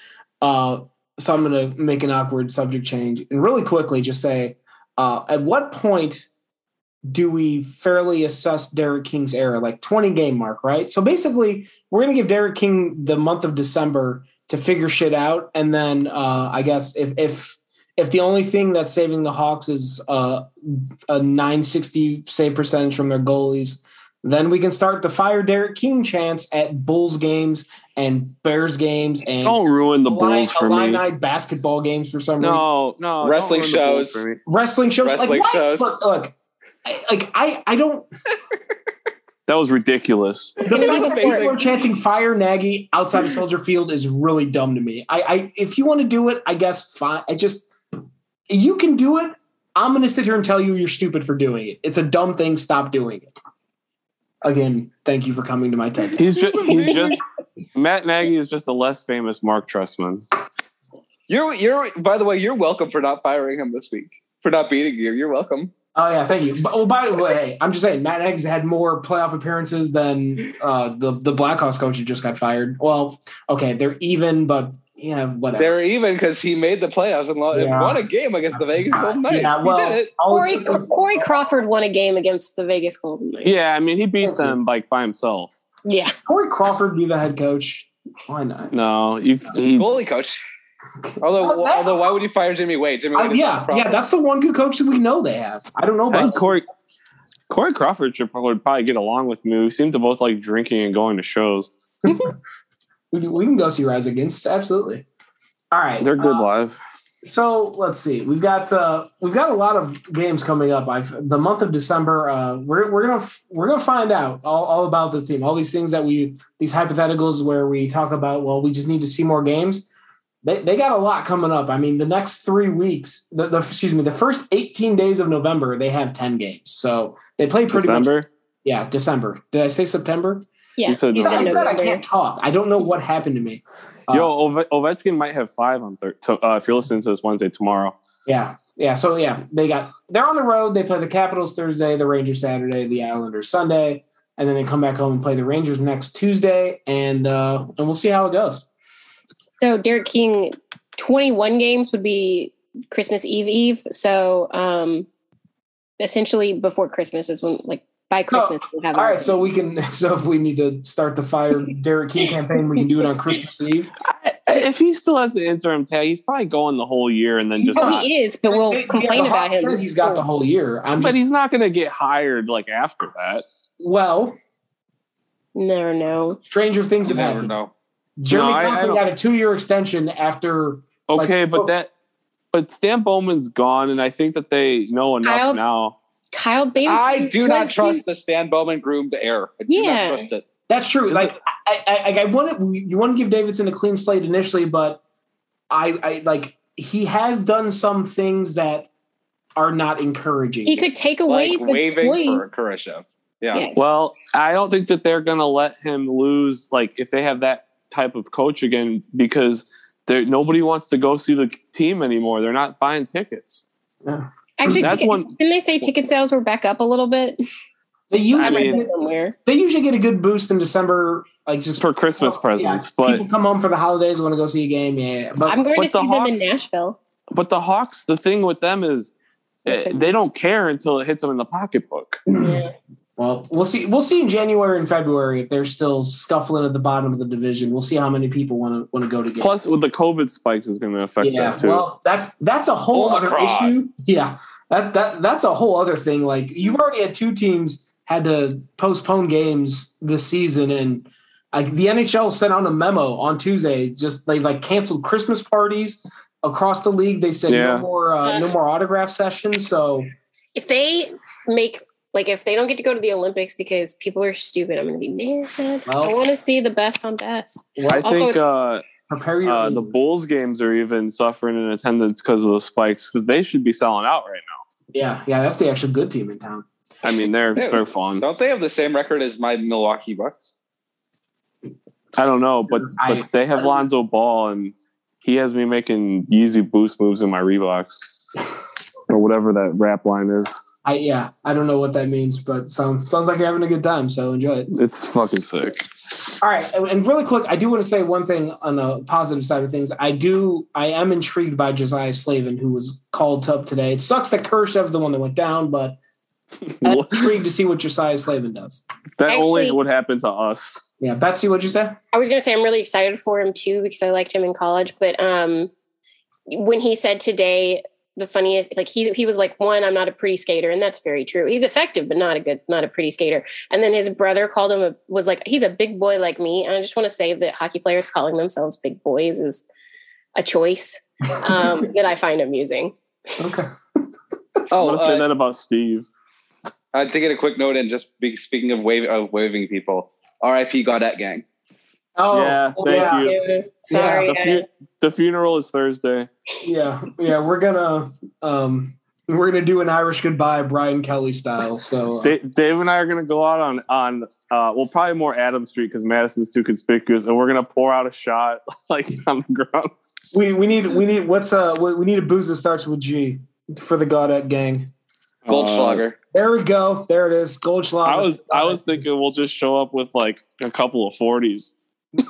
Uh, so I'm gonna make an awkward subject change and really quickly just say, uh, at what point do we fairly assess Derek King's era? Like 20 game mark, right? So basically, we're gonna give Derek King the month of December to figure shit out, and then uh, I guess if if if the only thing that's saving the Hawks is uh, a 960 save percentage from their goalies, then we can start the fire Derek King chance at Bulls games and Bears games and Don't ruin the Illini- Bulls for me. Illini basketball games for some reason. No, no. Wrestling ruin the Bulls shows. Wrestling shows. Wrestling like, shows. Look, look, I, like I, I don't. That was ridiculous. The fact that people are chanting "Fire Nagy" outside of Soldier Field is really dumb to me. I, I if you want to do it, I guess fine. I just you can do it. I'm going to sit here and tell you you're stupid for doing it. It's a dumb thing. Stop doing it. Again, thank you for coming to my TED. He's just he's just Matt Nagy is just a less famous Mark Trestman. You're you're by the way, you're welcome for not firing him this week. For not beating you. You're welcome. Oh yeah, thank you. But, well, by the way, I'm just saying Matt Nagy's had more playoff appearances than uh, the the Blackhawks coach who just got fired. Well, okay, they're even, but yeah, whatever. They're even because he made the playoffs and, Yeah. won a game against the Vegas Golden Knights. Yeah, He well, did it. Corey, Corey Crawford won a game against the Vegas Golden Knights. Yeah, I mean he beat them like by himself. Yeah. Corey Crawford be the head coach. Why not? No, you he, goalie coach. *laughs* Although, that- although, why would you fire Jimmy Waite? Jimmy Uh, Waite is yeah, not a problem. yeah, that's the one good coach that we know they have. I don't know about Corey Corey Crawford should probably, probably get along with me. We seem to both like drinking and going to shows. *laughs* we, we can go see Rise Against. Absolutely. All right, They're good uh, live. So let's see. We've got uh, we've got a lot of games coming up. I've the month of December. Uh, we're we're gonna we're gonna find out all, all about this team. All these things that we these hypotheticals where we talk about. Well, we just need to see more games. They they got a lot coming up. I mean, the next three weeks. The, the excuse me. The first eighteen days of November, they have ten games. So they play pretty much. December. Yeah, December. Did I say September? Yeah. You said You I said I can't talk. I don't know what happened to me. Uh, Yo, Ove- Ovechkin might have five on third. to, uh, if you're listening to this Wednesday tomorrow. Yeah, yeah. So yeah, they got they're on the road. They play the Capitals Thursday, the Rangers Saturday, the Islanders Sunday, and then they come back home and play the Rangers next Tuesday, and uh, and we'll see how it goes. So Derek King, 21 games would be Christmas Eve Eve. So um essentially before Christmas is when like by Christmas we'll have All right, so we can. *laughs* So if we need to start the fire Derek King campaign, we can do it on Christmas Eve. I- If he still has the interim tag, he's probably going the whole year and then just Oh, not. he is, but we'll Yeah, complain the about Hawks him. He's got the whole year. I'm But just he's not going to get hired like after that. well. Never know. Stranger things You have never happened. know. Jeremy No, I- I Johnson got a two-year extension after. Okay, Like, but oh. that, but Stan Bowman's gone, and I think that they know enough Kyle- now. Kyle Davidson. I do not was- trust the Stan Bowman groomed heir. I do Yeah. not trust it. That's true. Like I, I, I, I want to, you want to give Davidson a clean slate initially, but I, I like he has done some things that are not encouraging. He could take away Like the waving toys. for Kurashev. Yeah. Yes. Well, I don't think that they're going to let him lose. Like if they have that type of coach again, because there nobody wants to go see the team anymore. They're not buying tickets. Actually, That's ticket, one- didn't they say ticket sales were back up a little bit? They *laughs* I usually mean- somewhere. they usually get a good boost in December, like just for Christmas Yeah, presents, but people come home for the holidays, want to go see a game. Yeah, but I'm going but to see the them in Nashville. but the Hawks, the thing with them is eh, they don't care until it hits them in the pocketbook. Yeah. *clears throat* well, we'll see. We'll see in January and February if they're still scuffling at the bottom of the division. We'll see how many people want to want to go to games. Plus, with the COVID spikes, is going to affect yeah, that too. well, that's that's a whole other Omicron. issue. Yeah, that that that's a whole other thing. Like you've already had two teams had to postpone games this season, and like the NHL sent out a memo on Tuesday. Just they like canceled Christmas parties across the league. They said Yeah. no more uh, no more autograph sessions. So If they make like if they don't get to go to the Olympics because people are stupid, I'm going to be mad. Well- I want to see the best on best. I think uh, prepare your uh, the Bulls games are even suffering in attendance because of the spikes because they should be selling out right now. yeah yeah that's the actual good team in town. I mean, they're Yeah. they're fun. Don't they have the same record as my Milwaukee Bucks? I don't know, but I- but they have Lonzo Ball and he has me making Yeezy boost moves in my Reeboks *laughs* or whatever that rap line is. I yeah I don't know what that means, but sounds sounds like you're having a good time. So enjoy it. It's fucking sick. All right, and and really quick, I do want to say one thing on the positive side of things. I do, I am intrigued by Josiah Slavin, who was called up today. It sucks that Kurashev's the one that went down, but I'm *laughs* intrigued to see what Josiah Slavin does. that only Actually- would happen to us. Yeah, Betsy, what'd you say? I was going to say I'm really excited for him too because I liked him in college, but um when he said today the funniest like he he was like one I'm not a pretty skater and that's very true. He's effective but not a good not a pretty skater. And then his brother called him a was like he's a big boy like me and I just want to say that hockey players calling themselves big boys is a choice um *laughs* that I find amusing. Okay. *laughs* I Oh, want to say uh, that about Steve. uh, to get a quick note and just be, speaking of wave of waving people, R.I.P. Gaudette gang. Oh, yeah, thank yeah. you. Sorry. The, fu- the funeral is Thursday. Yeah, yeah, we're gonna um we're gonna do an Irish goodbye, Brian Kelly style. So uh, Da- Dave and I are gonna go out on on uh, well probably more Adam Street because Madison's too conspicuous, and we're gonna pour out a shot *laughs* like on the ground. we we need we need what's uh we we need a booze that starts with G for the Gaudette gang. Goldschlager. There we go. There it is. Goldschlager. Uh, I was I was thinking we'll just show up with like a couple of forties.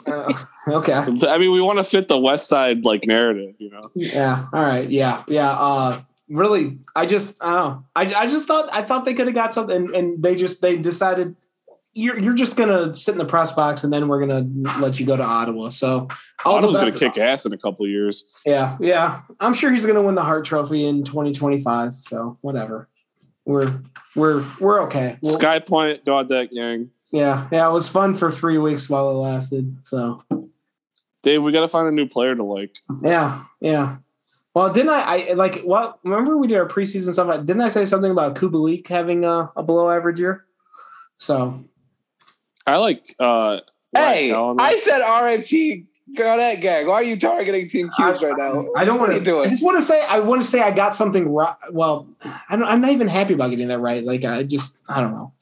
Uh, okay. I mean, we want to fit the West Side like narrative, you know. Yeah. All right. Yeah. Yeah. Uh, really, I just, I don't know. I, I just thought, I thought they could have got something, and, and they just, they decided you're, you're just gonna sit in the press box, and then we're gonna let you go to Ottawa. So, Ottawa's gonna kick ass in a couple of years. Yeah. Yeah. I'm sure he's gonna win the Hart Trophy in 2025. So whatever. We're, we're, we're okay. We'll- Sky Point, Gaudette gang. Yeah. Yeah. It was fun for three weeks while it lasted. So. Dave, we got to find a new player to like. Yeah, yeah. Well, didn't I? I like. Well, remember we did our preseason stuff. Didn't I say something about Kubalik having a, a below average year? So I like. uh Hey, I said R.I.P. Gaudette gang. Why are you targeting Team Cubes right now? I don't want are you to. doing? I just want to say. I want to say I got something right. Well, I don't, I'm not even happy about getting that right. Like I just. I don't know.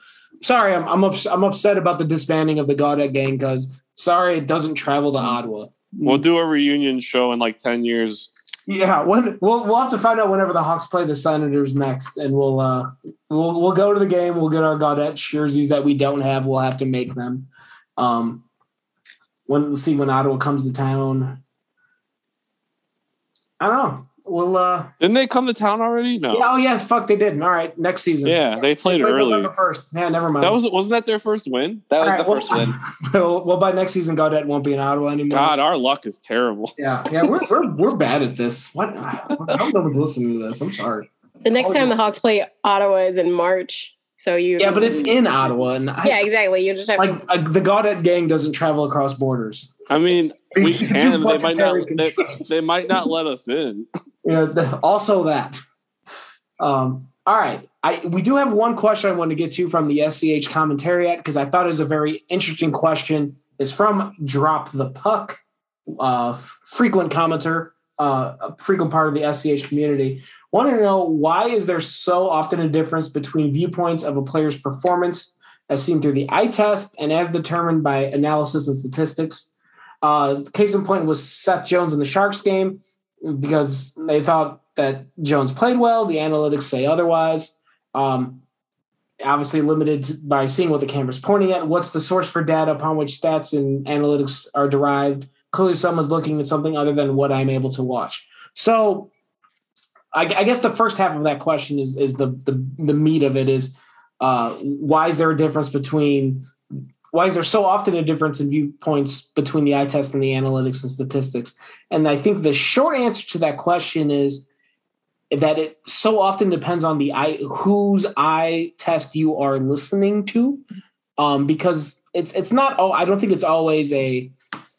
Sorry, I'm I'm, ups, I'm upset about the disbanding of the Gaudette gang because sorry it doesn't travel to Ottawa. We'll do a reunion show in like ten years. Yeah, when, we'll we'll have to find out whenever the Hawks play the Senators next, and we'll uh we'll we'll go to the game. We'll get our Gaudette jerseys that we don't have. We'll have to make them. Um, when we'll see when Ottawa comes to town. I don't know. We'll uh Didn't they come to town already? No. yeah, oh yes, fuck they didn't. All right, next season. Yeah, they played They early. November first. Yeah, never mind. That was wasn't that their first win? That was All right, the first well, win. *laughs* well, well, by next season, Gaudette won't be in Ottawa anymore. God, our luck is terrible. Yeah, yeah, we're, we're we're bad at this. What? I hope no one's listening to this. I'm sorry. The next time the Hawks play Ottawa is in March. So you Yeah, but it's in Ottawa, and I, Yeah, exactly. You just have like uh, the Gaudette gang doesn't travel across borders. I mean, we can. They might not. They, they might not let us in. *laughs* The- also that. Um, all right, I we do have one question I want to get to from the SCH commentariat because I thought it was a very interesting question. Is from Drop the Puck, uh, frequent commenter, uh, a frequent part of the SCH community. Want to know why is there so often a difference between viewpoints of a player's performance as seen through the eye test and as determined by analysis and statistics? Uh, case in point was Seth Jones in the Sharks game because they thought that Jones played well. The analytics say otherwise. Um, obviously, limited by seeing what the camera's pointing at. What's the source for data upon which stats and analytics are derived? Clearly, someone's looking at something other than what I'm able to watch. So, I, I guess the first half of that question is is the the, the meat of it is uh, why is there a difference between why is there so often a difference in viewpoints between the eye test and the analytics and statistics? And I think the short answer to that question is that it so often depends on the eye whose eye test you are listening to. Um, because it's it's not all. I don't think it's always a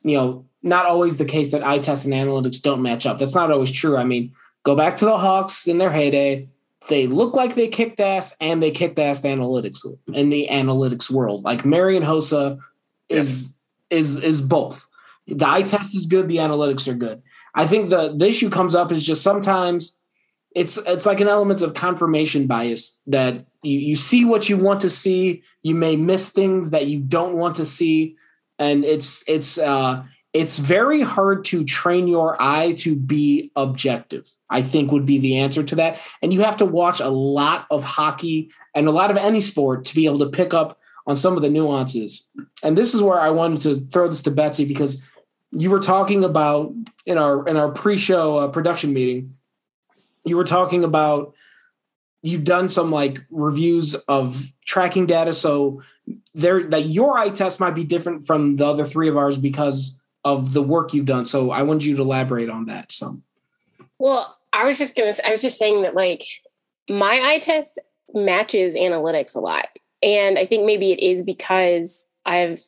you know not always the case that eye test and analytics don't match up. That's not always true. I mean, go back to the Hawks in their heyday. They look like they kicked ass and they kicked ass analytics in the analytics world. Like Marian Hossa is is is both. The eye test is good, the analytics are good. I think the the issue comes up is just sometimes it's it's like an element of confirmation bias that you, you see what you want to see, you may miss things that you don't want to see, and it's it's uh it's very hard to train your eye to be objective. I think would be the answer to that. And you have to watch a lot of hockey and a lot of any sport to be able to pick up on some of the nuances. And this is where I wanted to throw this to Betsy because you were talking about in our in our pre-show uh, production meeting you were talking about you've done some like reviews of tracking data so there that your eye test might be different from the other three of ours because of the work you've done so i wanted you to elaborate on that some Well, I was just gonna. I was just saying that like my eye test matches analytics a lot, and I think maybe it is because I've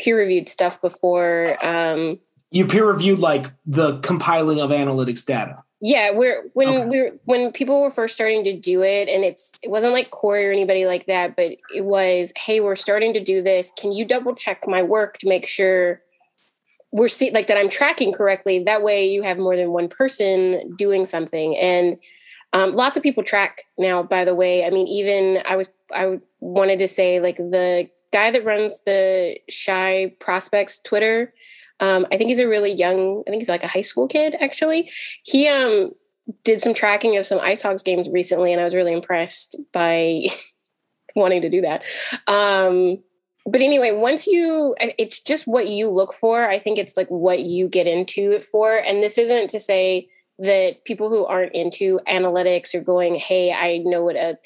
peer reviewed stuff before. Um, You peer reviewed like the compiling of analytics data. Yeah, we're when okay. we're when people were first starting to do it, and it's it wasn't like Corey or anybody like that, but it was, hey, we're starting to do this. Can you double check my work to make sure we're see like that I'm tracking correctly? That way, you have more than one person doing something, and um, lots of people track now. By the way, I mean even I was I wanted to say like the guy that runs the Shy Prospects Twitter um, I think he's a really young, I think he's like a high school kid actually. He um, did some tracking of some IceHogs games recently, and I was really impressed by *laughs* wanting to do that. Um, but anyway, once you, it's just what you look for. I think it's like what you get into it for. And this isn't to say that people who aren't into analytics are going, hey, I know what a,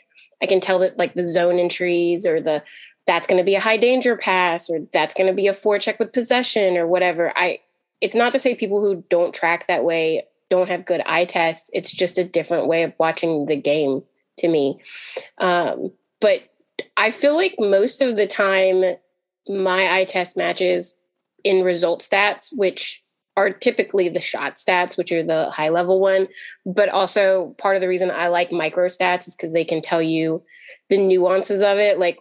I can tell that like the zone entries or the that's going to be a high danger pass or that's going to be a forecheck with possession or whatever. I it's not to say people who don't track that way don't have good eye tests. It's just a different way of watching the game to me. Um, but I feel like most of the time my eye test matches in result stats, which are typically the shot stats, which are the high level one. But also part of the reason I like micro stats is because they can tell you the nuances of it. Like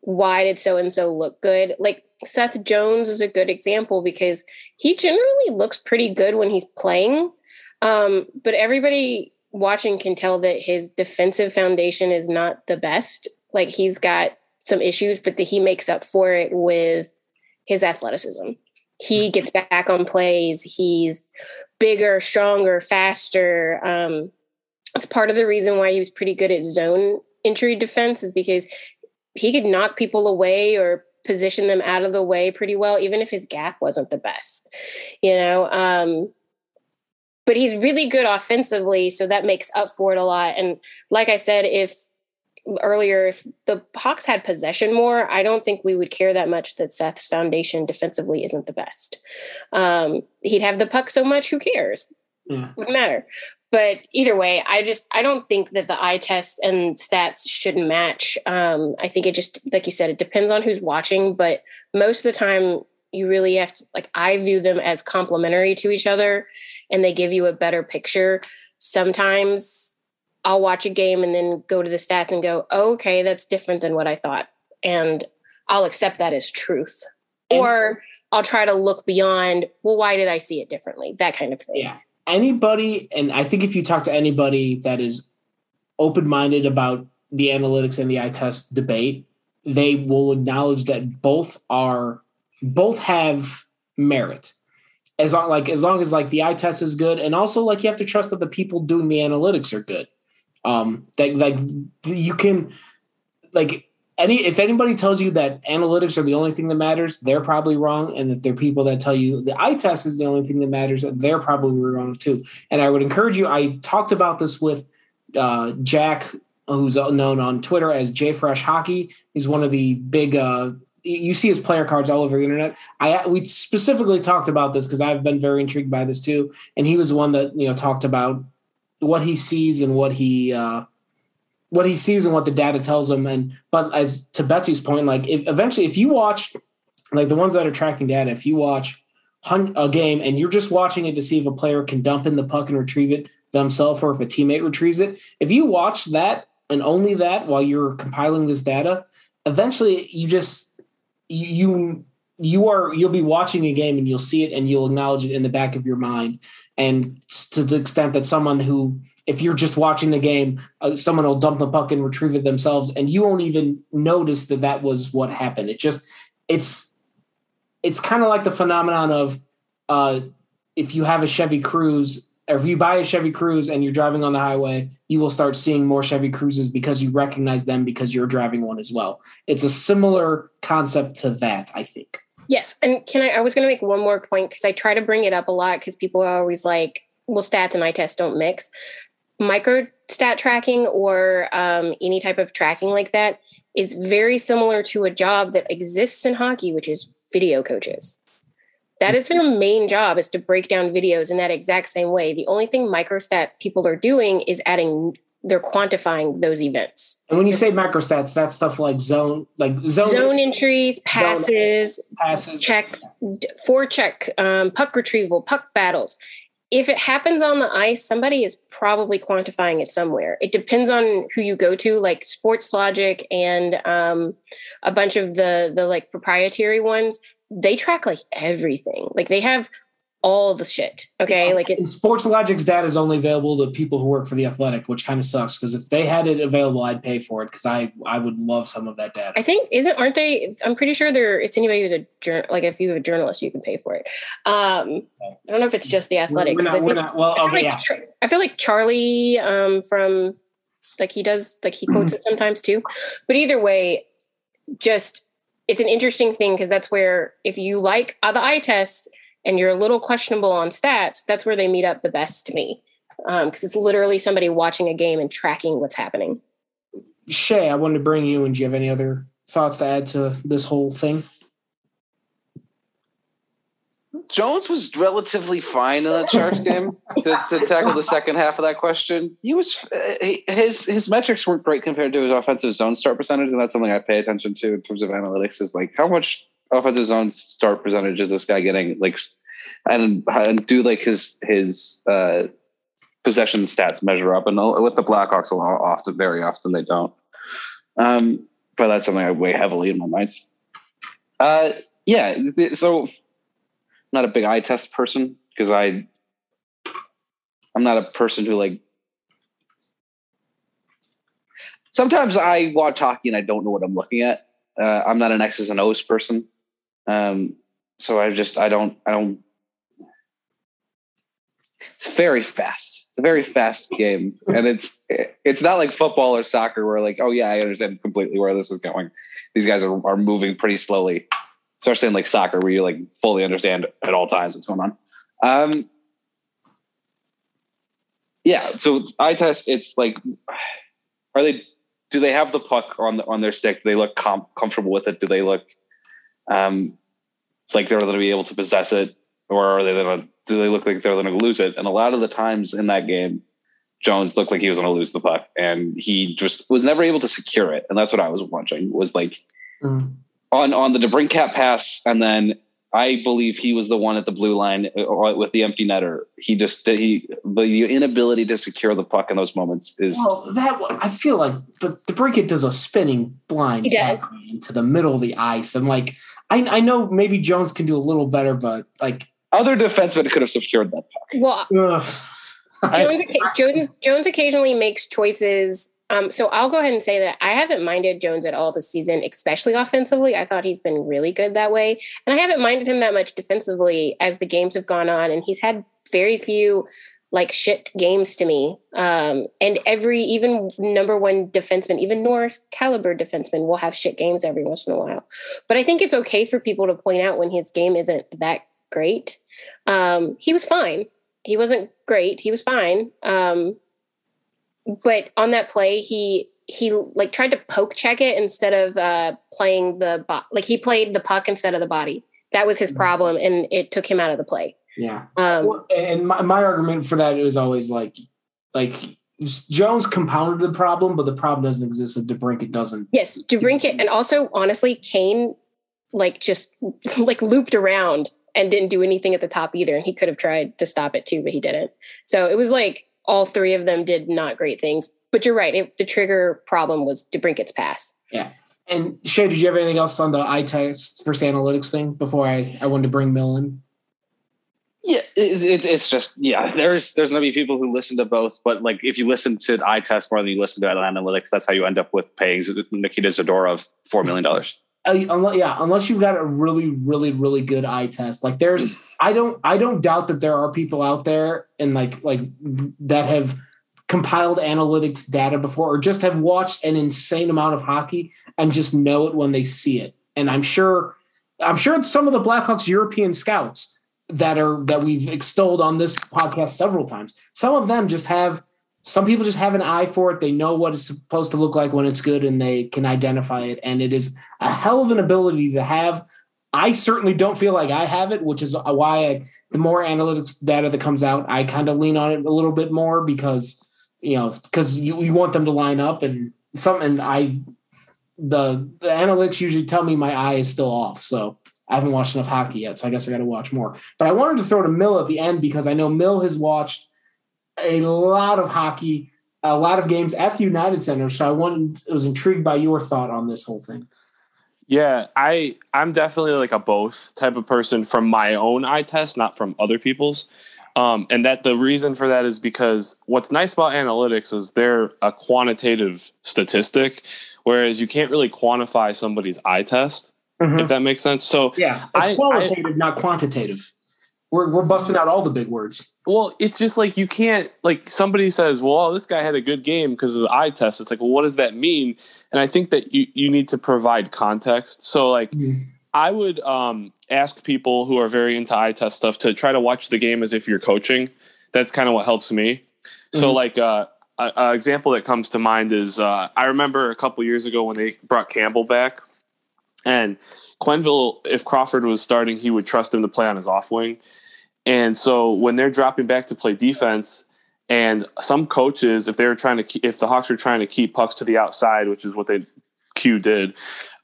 why did so and so look good? Like Seth Jones is a good example because he generally looks pretty good when he's playing. Um, but everybody watching can tell that his defensive foundation is not the best. Like he's got some issues, but that he makes up for it with his athleticism. He gets back on plays. He's bigger, stronger, faster. Um, it's part of the reason why he was pretty good at zone entry defense is because he could knock people away or position them out of the way pretty well, even if his gap wasn't the best, you know. Um, but he's really good offensively, so that makes up for it a lot. And like I said, if earlier, if the Hawks had possession more, I don't think we would care that much that Seth's foundation defensively isn't the best. Um, he'd have the puck so much, who cares? Yeah. Wouldn't matter but either way i just i don't think that the eye test and stats should match um, i think it just like you said it depends on who's watching but most of the time you really have to like i view them as complementary to each other and they give you a better picture sometimes i'll watch a game and then go to the stats and go oh, okay that's different than what i thought and i'll accept that as truth and- or i'll try to look beyond well why did i see it differently that kind of thing yeah anybody, and I think if you talk to anybody that is open minded about the analytics and the eye test debate, they will acknowledge that both are both have merit. As long like as long as like the eye test is good, and also like you have to trust that the people doing the analytics are good. Um, that like you can like any if anybody tells you that analytics are the only thing that matters, they're probably wrong. And if there are people that tell you the eye test is the only thing that matters, they're probably wrong too. And I would encourage you. I talked about this with uh, Jack, who's known on Twitter as JFresh Hockey. He's one of the big. Uh, you see his player cards all over the internet. I we specifically talked about this because I've been very intrigued by this too. And he was one that you know talked about what he sees and what he. Uh, what he sees and what the data tells him. And but as to Betsy's point, like if, eventually, if you watch like the ones that are tracking data, if you watch a game and you're just watching it to see if a player can dump in the puck and retrieve it themselves or if a teammate retrieves it, if you watch that and only that while you're compiling this data, eventually you just you you are you'll be watching a game and you'll see it and you'll acknowledge it in the back of your mind and to the extent that someone who if you're just watching the game uh, someone will dump the puck and retrieve it themselves and you won't even notice that that was what happened. It just it's it's kind of like the phenomenon of uh, if you have a chevy Cruze if you buy a chevy cruze and you're driving on the highway you will start seeing more chevy Cruzes because you recognize them because you're driving one as well. It's a similar concept to that i think Yes. And can I, I was going to make one more point because I try to bring it up a lot because people are always like, well, stats and eye tests don't mix. Micro stat tracking or um, any type of tracking like that is very similar to a job that exists in hockey, which is video coaches. That is their main job is to break down videos in that exact same way. The only thing microstat people are doing is adding they're quantifying those events. And when you say macrostats, that's stuff like zone, like zone, zone entries, passes, passes, check, forecheck, um, puck retrieval, puck battles. If it happens on the ice, somebody is probably quantifying it somewhere. It depends on who you go to, like Sportlogiq and um, a bunch of the the like proprietary ones. They track like everything. Like they have all the shit. Okay. Yeah. Like it, Sportlogiq's data is only available to people who work for the athletic, which kind of sucks because if they had it available, I'd pay for it because I I would love some of that data. I think isn't aren't they I'm pretty sure they're it's anybody who's a journal like if you have a journalist, you can pay for it. Um I don't know if it's just the athletic. We're not, we're not, well, I okay, like, yeah. I feel like Charlie um from like he does like he quotes it sometimes too. But either way, just it's an interesting thing because that's where if you like the eye test and you're a little questionable on stats, that's where they meet up the best to me. Because um, it's literally somebody watching a game and tracking what's happening. Shay, I wanted to bring you and do you have any other thoughts to add to this whole thing? Jones was relatively fine in that Sharks *laughs* game to, to, tackle the second half of that question. He was his his metrics weren't great compared to his offensive zone start percentage, and that's something I pay attention to in terms of analytics. Is like how much offensive zone start percentage is this guy getting? Like, and, and do like his his uh, possession stats measure up? And with the Blackhawks, a lot often, very often they don't. Um, but that's something I weigh heavily in my mind. Uh, yeah, so not a big eye test person because I I'm not a person who like sometimes I watch hockey and I don't know what I'm looking at. Uh, I'm not an X's and O's person. Um, so I just I don't I don't. It's very fast. It's a very fast game, and it's it's not like football or soccer where like oh yeah I understand completely where this is going. These guys are are moving pretty slowly, especially in like soccer where you like fully understand at all times what's going on. Um, yeah, so eye test. It's like, are they? Do they have the puck on the, on their stick? Do they look com- comfortable with it? Do they look um, like they're going to be able to possess it, or are they going to? Do they look like they're going to lose it? And a lot of the times in that game, Jones looked like he was going to lose the puck, and he just was never able to secure it. And that's what I was watching. Was like mm. on on the DeBrincat pass, and then I believe he was the one at the blue line uh, with the empty netter. He just he the inability to secure the puck in those moments is well that I feel like the DeBrincat does a spinning blind into the middle of the ice. I'm like I, I know maybe Jones can do a little better, but like other defensemen could have secured that puck. Well, Jones, Jones, Jones occasionally makes choices. Um, so I'll go ahead and say that I haven't minded Jones at all this season, especially offensively. I thought he's been really good that way, and I haven't minded him that much defensively as the games have gone on. And he's had very few like shit games to me. Um, and every even number one defenseman, even Norris caliber defenseman, will have shit games every once in a while. But I think it's okay for people to point out when his game isn't that great. Um, he was fine. He wasn't great. He was fine. Um, but on that play, he he like tried to poke check it instead of uh, playing the bo- like he played the puck instead of the body. That was his mm-hmm. problem, and it took him out of the play. Yeah. Um, and my, my argument for that is always like, like Jones compounded the problem, but the problem doesn't exist if DeBrincat doesn't. Yes, DeBrincat, and also honestly, Kane, like just *laughs* like looped around and didn't do anything at the top either, and he could have tried to stop it too, but he didn't. So it was like all three of them did not great things. But you're right, it, the trigger problem was DeBrincat's pass. Yeah. And Shay, did you have anything else on the eye test first analytics thing before I, I wanted to bring Mill in? Yeah, it, it, it's just yeah. There's there's gonna be people who listen to both, but like if you listen to eye test more than you listen to analytics, that's how you end up with paying Nikita Zadorov four million dollars. Uh, yeah, unless you've got a really, really, really good eye test. Like there's, *clears throat* I don't, I don't doubt that there are people out there and like, like that have compiled analytics data before, or just have watched an insane amount of hockey and just know it when they see it. And I'm sure, I'm sure it's some of the Blackhawks European scouts that are that we've extolled on this podcast several times. Some of them just have some people just have an eye for it. They know what it's supposed to look like when it's good and they can identify it. And it is a hell of an ability to have. I certainly don't feel like I have it, which is why I, the more analytics data that comes out, I kind of lean on it a little bit more because you know, because you, you want them to line up and something I the, the analytics usually tell me my eye is still off. So I haven't watched enough hockey yet. So I guess I got to watch more. But I wanted to throw to Mill at the end because I know Mill has watched a lot of hockey, a lot of games at the United Center. So I wanted, I was intrigued by your thought on this whole thing. Yeah, I I'm definitely like a both type of person from my own eye test, not from other people's. Um, and that the reason for that is because what's nice about analytics is they're a quantitative statistic, whereas you can't really quantify somebody's eye test, Mhm. if that makes sense. So Yeah, it's I- qualitative, not quantitative. We're, we're busting out all the big words. Well, it's just like you can't like somebody says, "Well, this guy had a good game because of the eye test." It's like, well, what does that mean? And I think that you you need to provide context. So like I would um, ask people who are very into eye test stuff to try to watch the game as if you're coaching. That's kind of what helps me. So Mhm. like uh, a, a example that comes to mind is uh, I remember a couple years ago when they brought Campbell back, and Quenneville, if Crawford was starting, he would trust him to play on his off wing. And so when they're dropping back to play defense, and some coaches, if they were trying to, if the Hawks were trying to keep pucks to the outside, which is what they Q did,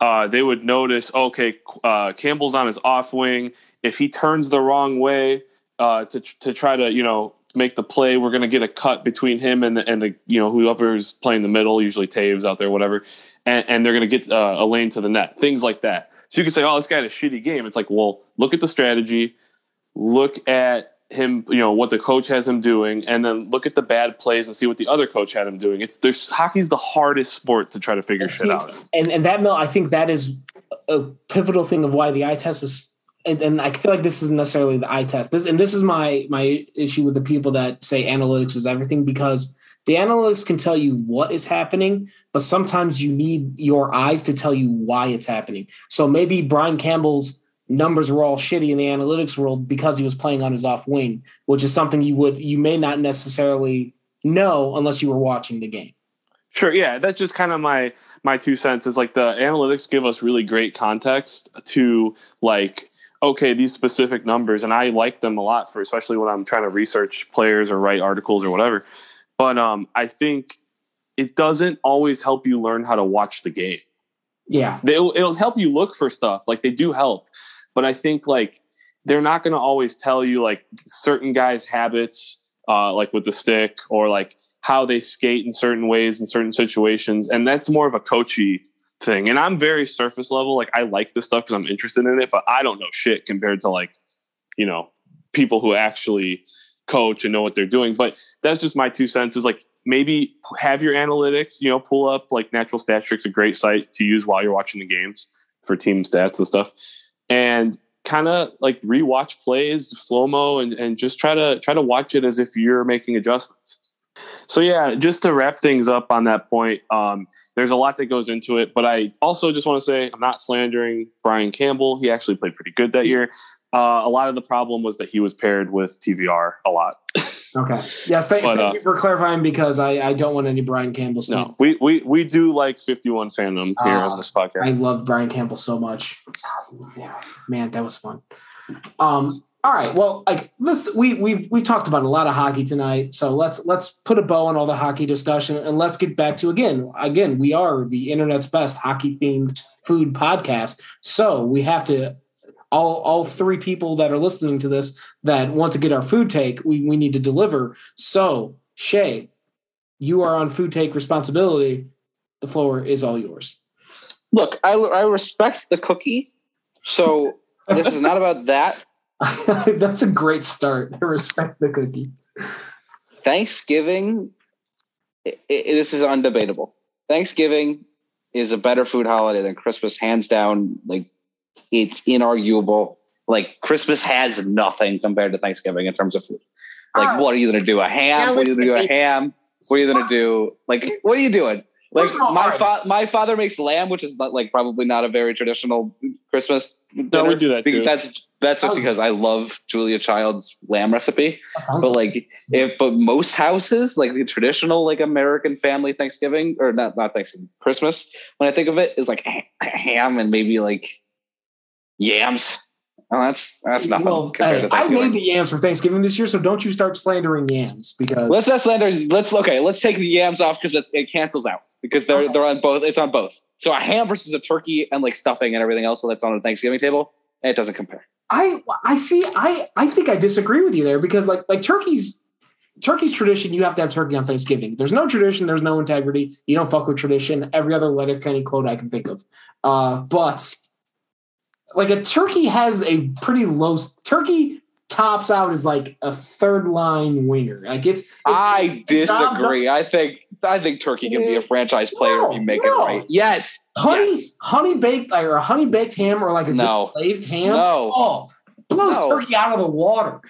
uh, they would notice, okay, uh, Campbell's on his off wing. If he turns the wrong way uh, to to try to, you know, make the play, we're going to get a cut between him and the and the you know whoever's playing the middle, usually Toews out there, whatever, and, and they're going to get uh, a lane to the net, things like that. So you can say, oh, this guy had a shitty game. It's like, well, look at the strategy, look at him, you know, what the coach has him doing, and then look at the bad plays and see what the other coach had him doing. It's there's hockey's the hardest sport to try to figure shit See, out. and and that Mel, I think that is a pivotal thing of why the eye test is. And, and I feel like this isn't necessarily the eye test. This and this is my my issue with the people that say analytics is everything because the analytics can tell you what is happening, but sometimes you need your eyes to tell you why it's happening. So maybe Brian Campbell's numbers were all shitty in the analytics world because he was playing on his off wing, which is something you would you may not necessarily know unless you were watching the game. Sure, yeah, that's just kind of my my two cents. Is like the analytics give us really great context to like okay these specific numbers, and I like them a lot for especially when I'm trying to research players or write articles or whatever. But um, I think it doesn't always help you learn how to watch the game. Yeah. They'll, it'll help you look for stuff like they do help, but I think like they're not going to always tell you like certain guys' habits, uh, like with the stick or like how they skate in certain ways in certain situations, and that's more of a coachy thing. And I'm very surface level. Like I like this stuff because I'm interested in it, but I don't know shit compared to like you know people who actually coach and know what they're doing. But that's just my two cents. Is like maybe have your analytics. You know, pull up like Natural Stat Trick's a great site to use while you're watching the games for team stats and stuff, and kind of like rewatch plays slow mo and, and just try to try to watch it as if you're making adjustments. So yeah, just to wrap things up on that point, um, there's a lot that goes into it. But I also just want to say I'm not slandering Brian Campbell. He actually played pretty good that year. Uh, a lot of the problem was that he was paired with TVR a lot. *laughs* Okay. Yes. Thank, But, thank uh, you for clarifying because I, I don't want any Brian Campbell. No, stuff. we we we do like 51 fandom here Ah, on this podcast. I podcast. love Brian Campbell so much. Yeah, man, that was fun. Um. All right. Well, like this, we we've we've talked about a lot of hockey tonight. So let's let's put a bow on all the hockey discussion and let's get back to again. Again, we are the internet's best hockey themed food podcast. So we have to all all three people that are listening to this that want to get our food take, we we need to deliver. So Shay, you are on food take responsibility. The floor is all yours. Look, I, I respect the cookie. So this is not about that. *laughs* That's a great start. I respect the cookie. Thanksgiving, i i this is undebatable. Thanksgiving is a better food holiday than Christmas, hands down. Like it's inarguable. Like Christmas has nothing compared to Thanksgiving in terms of food. Like, Ah. what are you gonna do? A ham? Now what are you gonna do? A ham? What are you gonna do? Like, what are you doing? Like all, my alright. fa- my father makes lamb, which is not like probably not a very traditional Christmas. No, we do that too. That's that's just Oh. because I love Julia Child's lamb recipe. But like if but most houses, like the traditional like American family Thanksgiving or not not Thanksgiving, Christmas, when I think of it, is like ham and maybe like yams. Oh, that's that's nothing Well, hey, I made the yams for Thanksgiving this year, so don't you start slandering yams because Let's not slander. Let's okay. Let's take the yams off because it cancels out because they're Okay. they're on both. It's on both. So a ham versus a turkey and like stuffing and everything else. So that's on a Thanksgiving table. It doesn't compare. I I see I I think I disagree with you there because like like turkey's turkey's tradition you have to have turkey on Thanksgiving. There's no tradition, there's no integrity. You don't fuck with tradition. Every other letter Kenny quote I can think of. Uh, but like a turkey has a pretty low turkey tops out as like a third line winger. Like it's, it's I disagree. I think I think turkey can be a franchise player No, if you make no. it right. Yes. honey Yes. honey baked or a honey baked ham or like a No. glazed ham. No. Oh, blows No. turkey out of the water.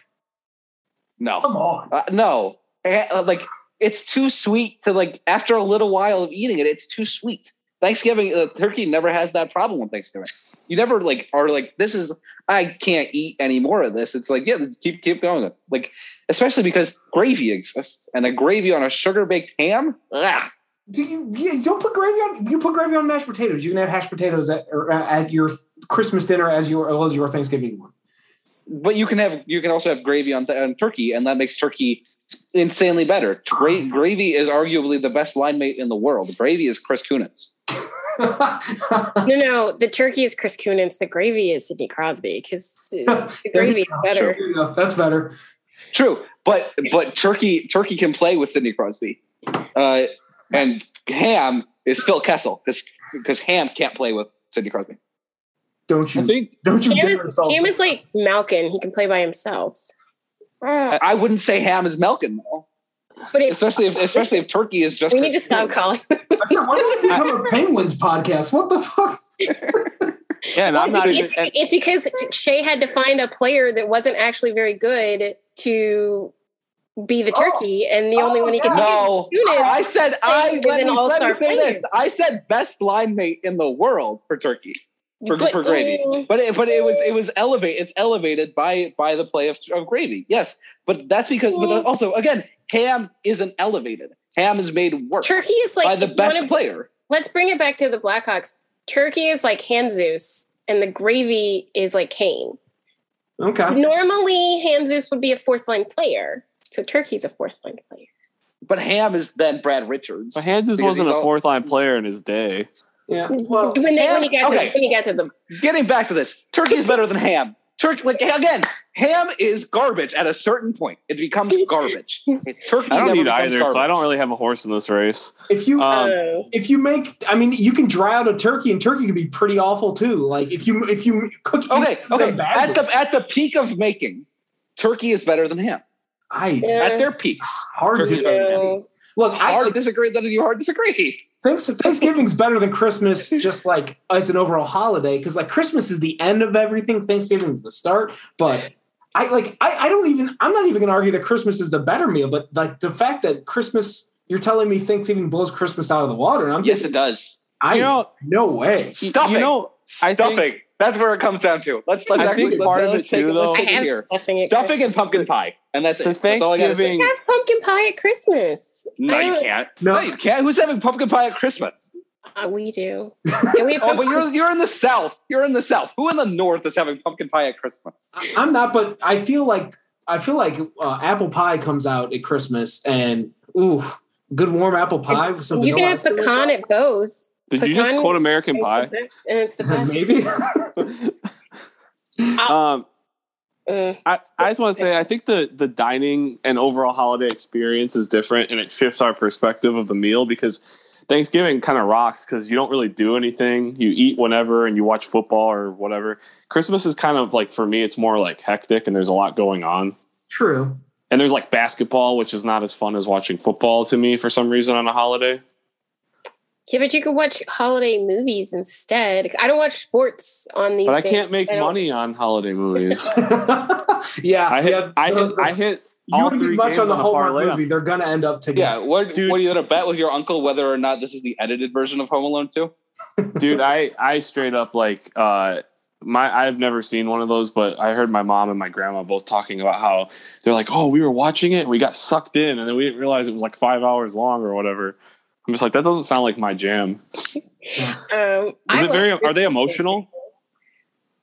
No. Come on. Uh, no. Eh, Like it's too sweet to like after a little while of eating it. It's too sweet. Thanksgiving uh, turkey never has that problem with Thanksgiving. You never like are like this is I can't eat any more of this. It's like yeah, keep keep going. Like especially because gravy exists and a gravy on a sugar baked ham. Ugh. Do you, you don't put gravy on? You put gravy on mashed potatoes. You can have hashed potatoes at or uh, at your Christmas dinner as your as your Thanksgiving one. But you can have you can also have gravy on, on turkey, and that makes turkey insanely better. Gra- gravy is arguably the best line mate in the world. Gravy is Chris Kunitz. *laughs* No, no, the turkey is Chris Kunitz. The gravy is Sidney Crosby because the *laughs* gravy is better. There you. That's better. True, but but turkey turkey can play with Sidney Crosby, uh, and ham is Phil Kessel because because ham can't play with Sidney Crosby. Don't you? Think don't you Ham dare insult Ham is like Malkin. He can play by himself. I I wouldn't say ham is Malkin though, But if especially if especially if turkey is just. we need to Chris stop Kunitz. calling. I said, why don't we become a *laughs* Penguins podcast? What the fuck? yeah, and I'm not it's, even. it's because Shea had to find a player that wasn't actually very good to be the Oh. turkey, and the only Oh, one he could. No, do is I said I let me, let me say player. this. I said best line mate in the world for turkey. for, But, for gravy. But it, but it was it was elevate it's elevated by by the play of, of gravy. Yes, but that's because but also again ham isn't elevated. Ham is made worse turkey is like by the best wanna- player. Let's bring it back to the Blackhawks. Turkey is like Handzus, and the gravy is like Kane. Okay. Normally, Handzus would be a fourth line player, so Turkey's a fourth line player. But Ham is then Brad Richards. But Handzus Because wasn't a fourth line player in his day. Yeah. Well, when, they, when you get okay. to when you get to the Getting back to this, Turkey is better than Ham. Turkey, like again, Ham is garbage at a certain point. It becomes *laughs* garbage. Turkey I don't need becomes either, so. I don't really have a horse in this race. if you Um, oh, if you make, I mean, you can dry out a turkey, and turkey can be pretty awful too. Like if you if you cook. you Okay, cook okay. badly. At the at the peak of making, Turkey is better than Ham. I Yeah. At their peaks. hard to better than no. Look. I Hard like, disagree that you hard disagree. thanks, Thanksgiving's better than Christmas, just like as an overall holiday. Because like Christmas is the end of everything, Thanksgiving is the start. But I like I, I don't even I'm not even gonna argue that Christmas is the better meal, but like the fact that Christmas you're telling me Thanksgiving blows Christmas out of the water, and I'm Yes, thinking, it does. I You know- no way. Stuffing. You know, I Stuffing. think- That's where it comes down to. Let's let's I actually think let's, of let's it take too, let's though- take it here. stuffing. Stuffing and pumpkin pie, and that's the it. That's all I gotta say. Thanksgiving. Have pumpkin pie at Christmas. No, you can't. No. No, you can't. Who's having pumpkin pie at Christmas? Uh, we do. *laughs* And we have Oh, but you're you're in the south. You're in the south. Who in the north is having pumpkin pie at Christmas? I- I'm not, but I feel like I feel like uh, apple pie comes out at Christmas, and ooh, good warm apple pie with some you can have pecan at both. Did you just quote American Pie? And it's the *laughs* best. Maybe. *laughs* um, Mm. I, I just want to say I think the the dining and overall holiday experience is different and it shifts our perspective of the meal because Thanksgiving kind of rocks because you don't really do anything. You eat whenever and you watch football or whatever. Christmas is kind of like for me, it's more like hectic and there's a lot going on. True. And there's like basketball, which is not as fun as watching football to me for some reason on a holiday. Yeah, but you could watch holiday movies instead. I don't watch sports on these. But I can't make I money on holiday *laughs* movies. *laughs* yeah, I hit yeah. I the- hit the- I hit you all wouldn't three get much games on the on a Hallmark parlay. movie. They're gonna end up Yeah, together. what Dude. what are you gonna bet with your uncle whether or not this is the edited version of Home Alone 2? dude i i straight up like uh my i've never seen one of those but i heard my mom and my grandma both talking about how they're like oh we were watching it and we got sucked in and then we didn't realize it was like five hours long or whatever i'm just like that doesn't sound like my jam Um, is I it very are they emotional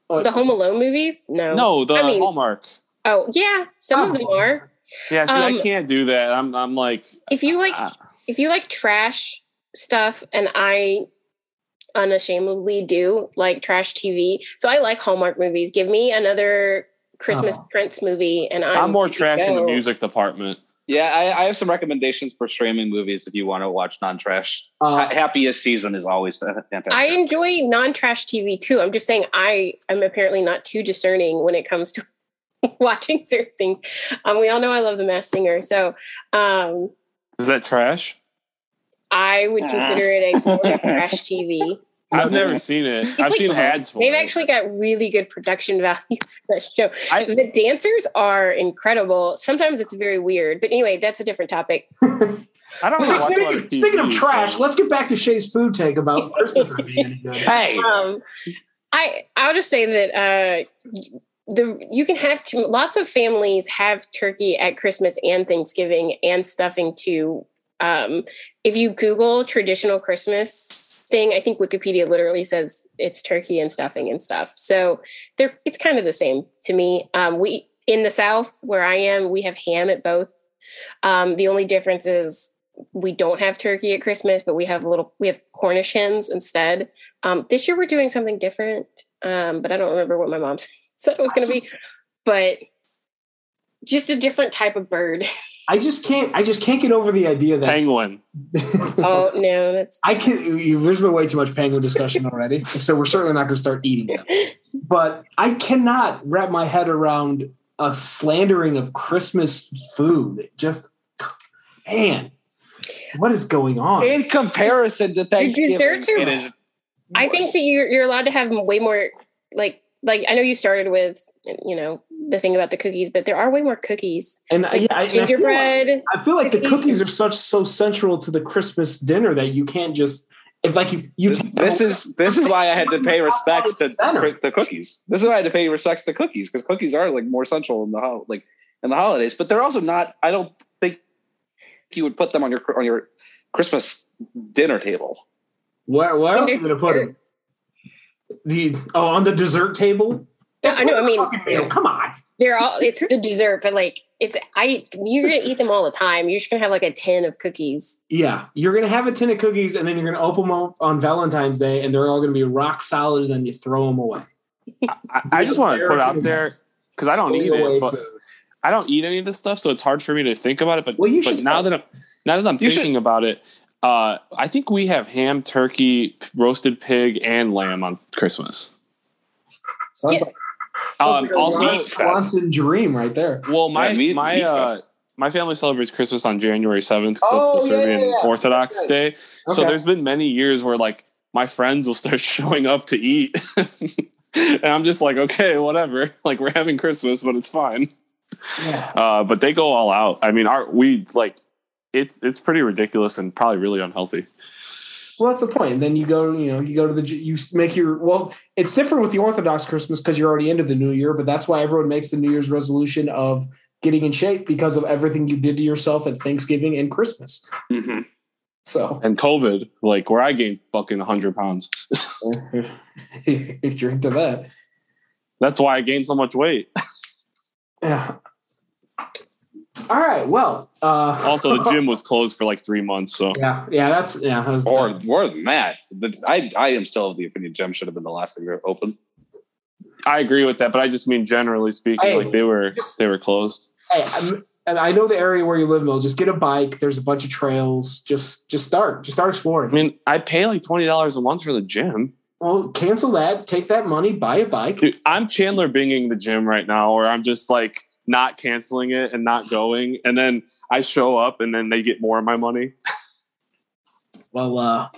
The Home Alone movies? No. No, the I mean- Hallmark. Oh yeah, some of them Oh. are. Yeah, see, Um, I can't do that. I'm I'm like If you like, uh, if you like trash stuff, and I unashamedly do like trash TV, so I like Hallmark movies. Give me another Christmas Oh. Prince movie, and I'm, I'm more good to trash in the music department. Yeah, I, I have some recommendations for streaming movies if you want to watch non-trash. Uh, Ha- Happiest season is always fantastic. I enjoy non-trash TV too. I'm just saying I am apparently not too discerning when it comes to *laughs* watching certain things. Um, we all know I love The Masked Singer, so um, Is that trash? I would consider it a form of trash TV. I've never seen it. I've like seen the- ads for They've it. actually got really good production value *laughs* for that show. I- the dancers are incredible. Sometimes it's very weird, but anyway, that's a different topic. *laughs* I don't Well, really watch a lot speaking, of speaking of trash, so- let's get back to Shay's food take about *laughs* Christmas not being any good. hey, Um, I I'll just say that uh, the you can have two, lots of families have turkey at Christmas and Thanksgiving and stuffing too. Um, if you Google traditional Christmas thing, I think Wikipedia literally says it's turkey and stuffing and stuff. So they're it's kind of the same to me. Um, we in the South where I am, we have ham at both. Um, the only difference is we don't have turkey at Christmas, but we have little we have Cornish hens instead. Um, this year we're doing something different, um, but I don't remember what my mom *laughs* said it was going to be. But just a different type of bird. *laughs* I just can't. I just can't get over the idea that Penguin. *laughs* Oh no, that's I can. you- There's been way too much penguin discussion already, so we're certainly not going to start eating them. *laughs* But I cannot wrap my head around a slandering of Christmas food. Just man, what is going on? in comparison to Thanksgiving, desserts are- it is. I think that you're you're allowed to have way more like like I know you started with you know the thing about the cookies, but there are way more cookies. And I- yeah, I, and I feel like- I feel like the cookies. cookies are such so central to the Christmas dinner that you can't just if like you you take This is this is why I had to pay respects to Center. the cookies. This is why I had to pay respects to cookies because cookies are like more central in the hol- like in the holidays, but they're also not. I don't think you would put them on your on your Christmas dinner table. where where else are you gonna put them? The oh on the dessert table. No, I know, I mean- meal, come on. They're all it's the dessert, but like it's I you're gonna eat them all the time. You're just gonna have like a tin of cookies. Yeah, you're gonna have a tin of cookies, and then you're gonna open them up on Valentine's Day, and they're all gonna be rock solid, and then you throw them away. I, I just want to put out there because I don't eat Throwing away it, but food. I don't eat any of this stuff, so it's hard for me to think about it. But Well, you but should now that I'm now that I'm You should- thinking about it, uh, I think we have ham, turkey, roasted pig, and lamb on Christmas. Sounds Yeah. like, Um, like also, Ron Swanson dream right there. well, my Yeah, meat- my meat uh, my family celebrates Christmas on January seventh because Oh, it's the yeah, yeah, Serbian yeah. Orthodox That's day. So Okay. there's been many years where like my friends will start *laughs* showing up to eat, *laughs* and I'm just like, okay, whatever. *laughs* Like we're having Christmas, but it's fine. Yeah. Uh, but they go all out. I mean, our we like it's it's pretty ridiculous and probably really unhealthy. Well, that's the point. And then you go, you know, you go to the, you make your, well, it's different with the Orthodox Christmas because you're already into the new year, but that's why everyone makes the New Year's resolution of getting in shape because of everything you did to yourself at Thanksgiving and Christmas. Mm-hmm. So And COVID, like where I gained fucking hundred pounds. *laughs* if you're into that. That's why I gained so much weight. Yeah. All right. Well, uh, Also, the *laughs* gym was closed for like three months, so Yeah. Yeah. That's, yeah. That was, Or more than that, the, I I am still of the opinion gym should have been the last thing to open. I agree with that. But I just mean generally speaking, like they were just- they were closed. hey, I'm, and I know the area where you live, Mill. Just get a bike. There's a bunch of trails. Just, just start. Just start exploring. I mean, I pay like twenty dollars a month for the gym. Well, cancel that. Take that money. Buy a bike. Dude, I'm Chandler binging the gym right now, where I'm just like not canceling it and not going, and then I show up and then they get more of my money. *laughs* Well, uh,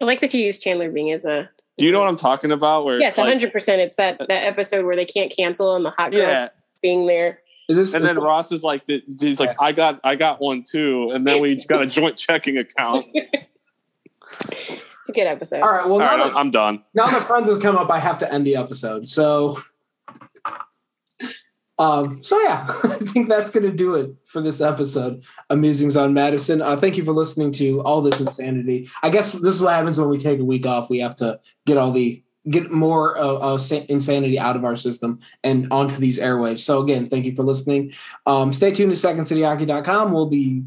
I like that you use Chandler Bing as a Do you know what I'm talking about? Where yes, hundred percent. It's that that episode where they can't cancel and the hot girl yeah, being there. is this and then Ross is like, he's like, I got, I got one too, and then we got a joint checking account. *laughs* It's a good episode. all right? Well, All now, right, that, I'm, I'm done. now that friends has come up, I have to end the episode. So, um, so yeah, *laughs* I think that's going to do it for this episode of Musings on Madison. Uh, thank you for listening to all this insanity. I guess this is what happens when we take a week off. We have to get all the get more uh, insanity out of our system and onto these airwaves. So again, thank you for listening. Um, stay tuned to secondcityhockey.com. We'll be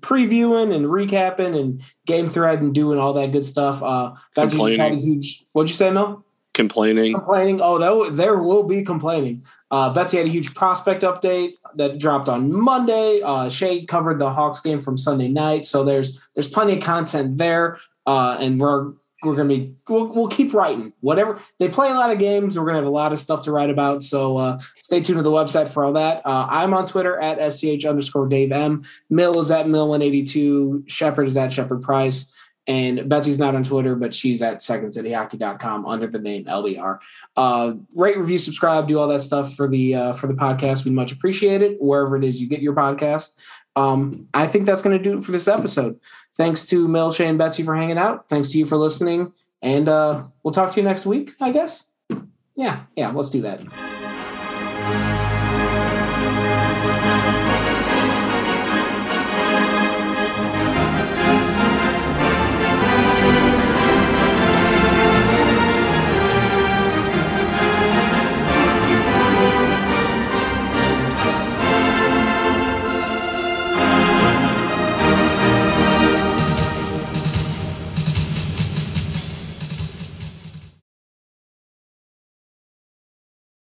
previewing and recapping and game thread and doing all that good stuff. Uh, that's just had a huge. What'd you say, Mel? Complaining. Complaining. Oh, there will be complaining. Uh, Betsy had a huge prospect update that dropped on Monday. Uh, Shay covered the Hawks game from Sunday night, so there's there's plenty of content there, uh, and we're we're gonna be we'll, we'll keep writing whatever they play a lot of games. We're gonna have a lot of stuff to write about, so uh, stay tuned to the website for all that. Uh, I'm on Twitter at sch underscore Dave M. Mill is at Mill one eighty two. Shepard is at Shepard Price. And Betsy's not on Twitter, but she's at secondcityhockey.com under the name LBR. Uh, rate, review, subscribe, do all that stuff for the uh, for the podcast. We much appreciate it wherever it is you get your podcast. Um, I think that's going to do it for this episode. Thanks to Mel, Shay, and Betsy for hanging out. Thanks to you for listening, and uh, we'll talk to you next week. I guess. Yeah, yeah. Let's do that.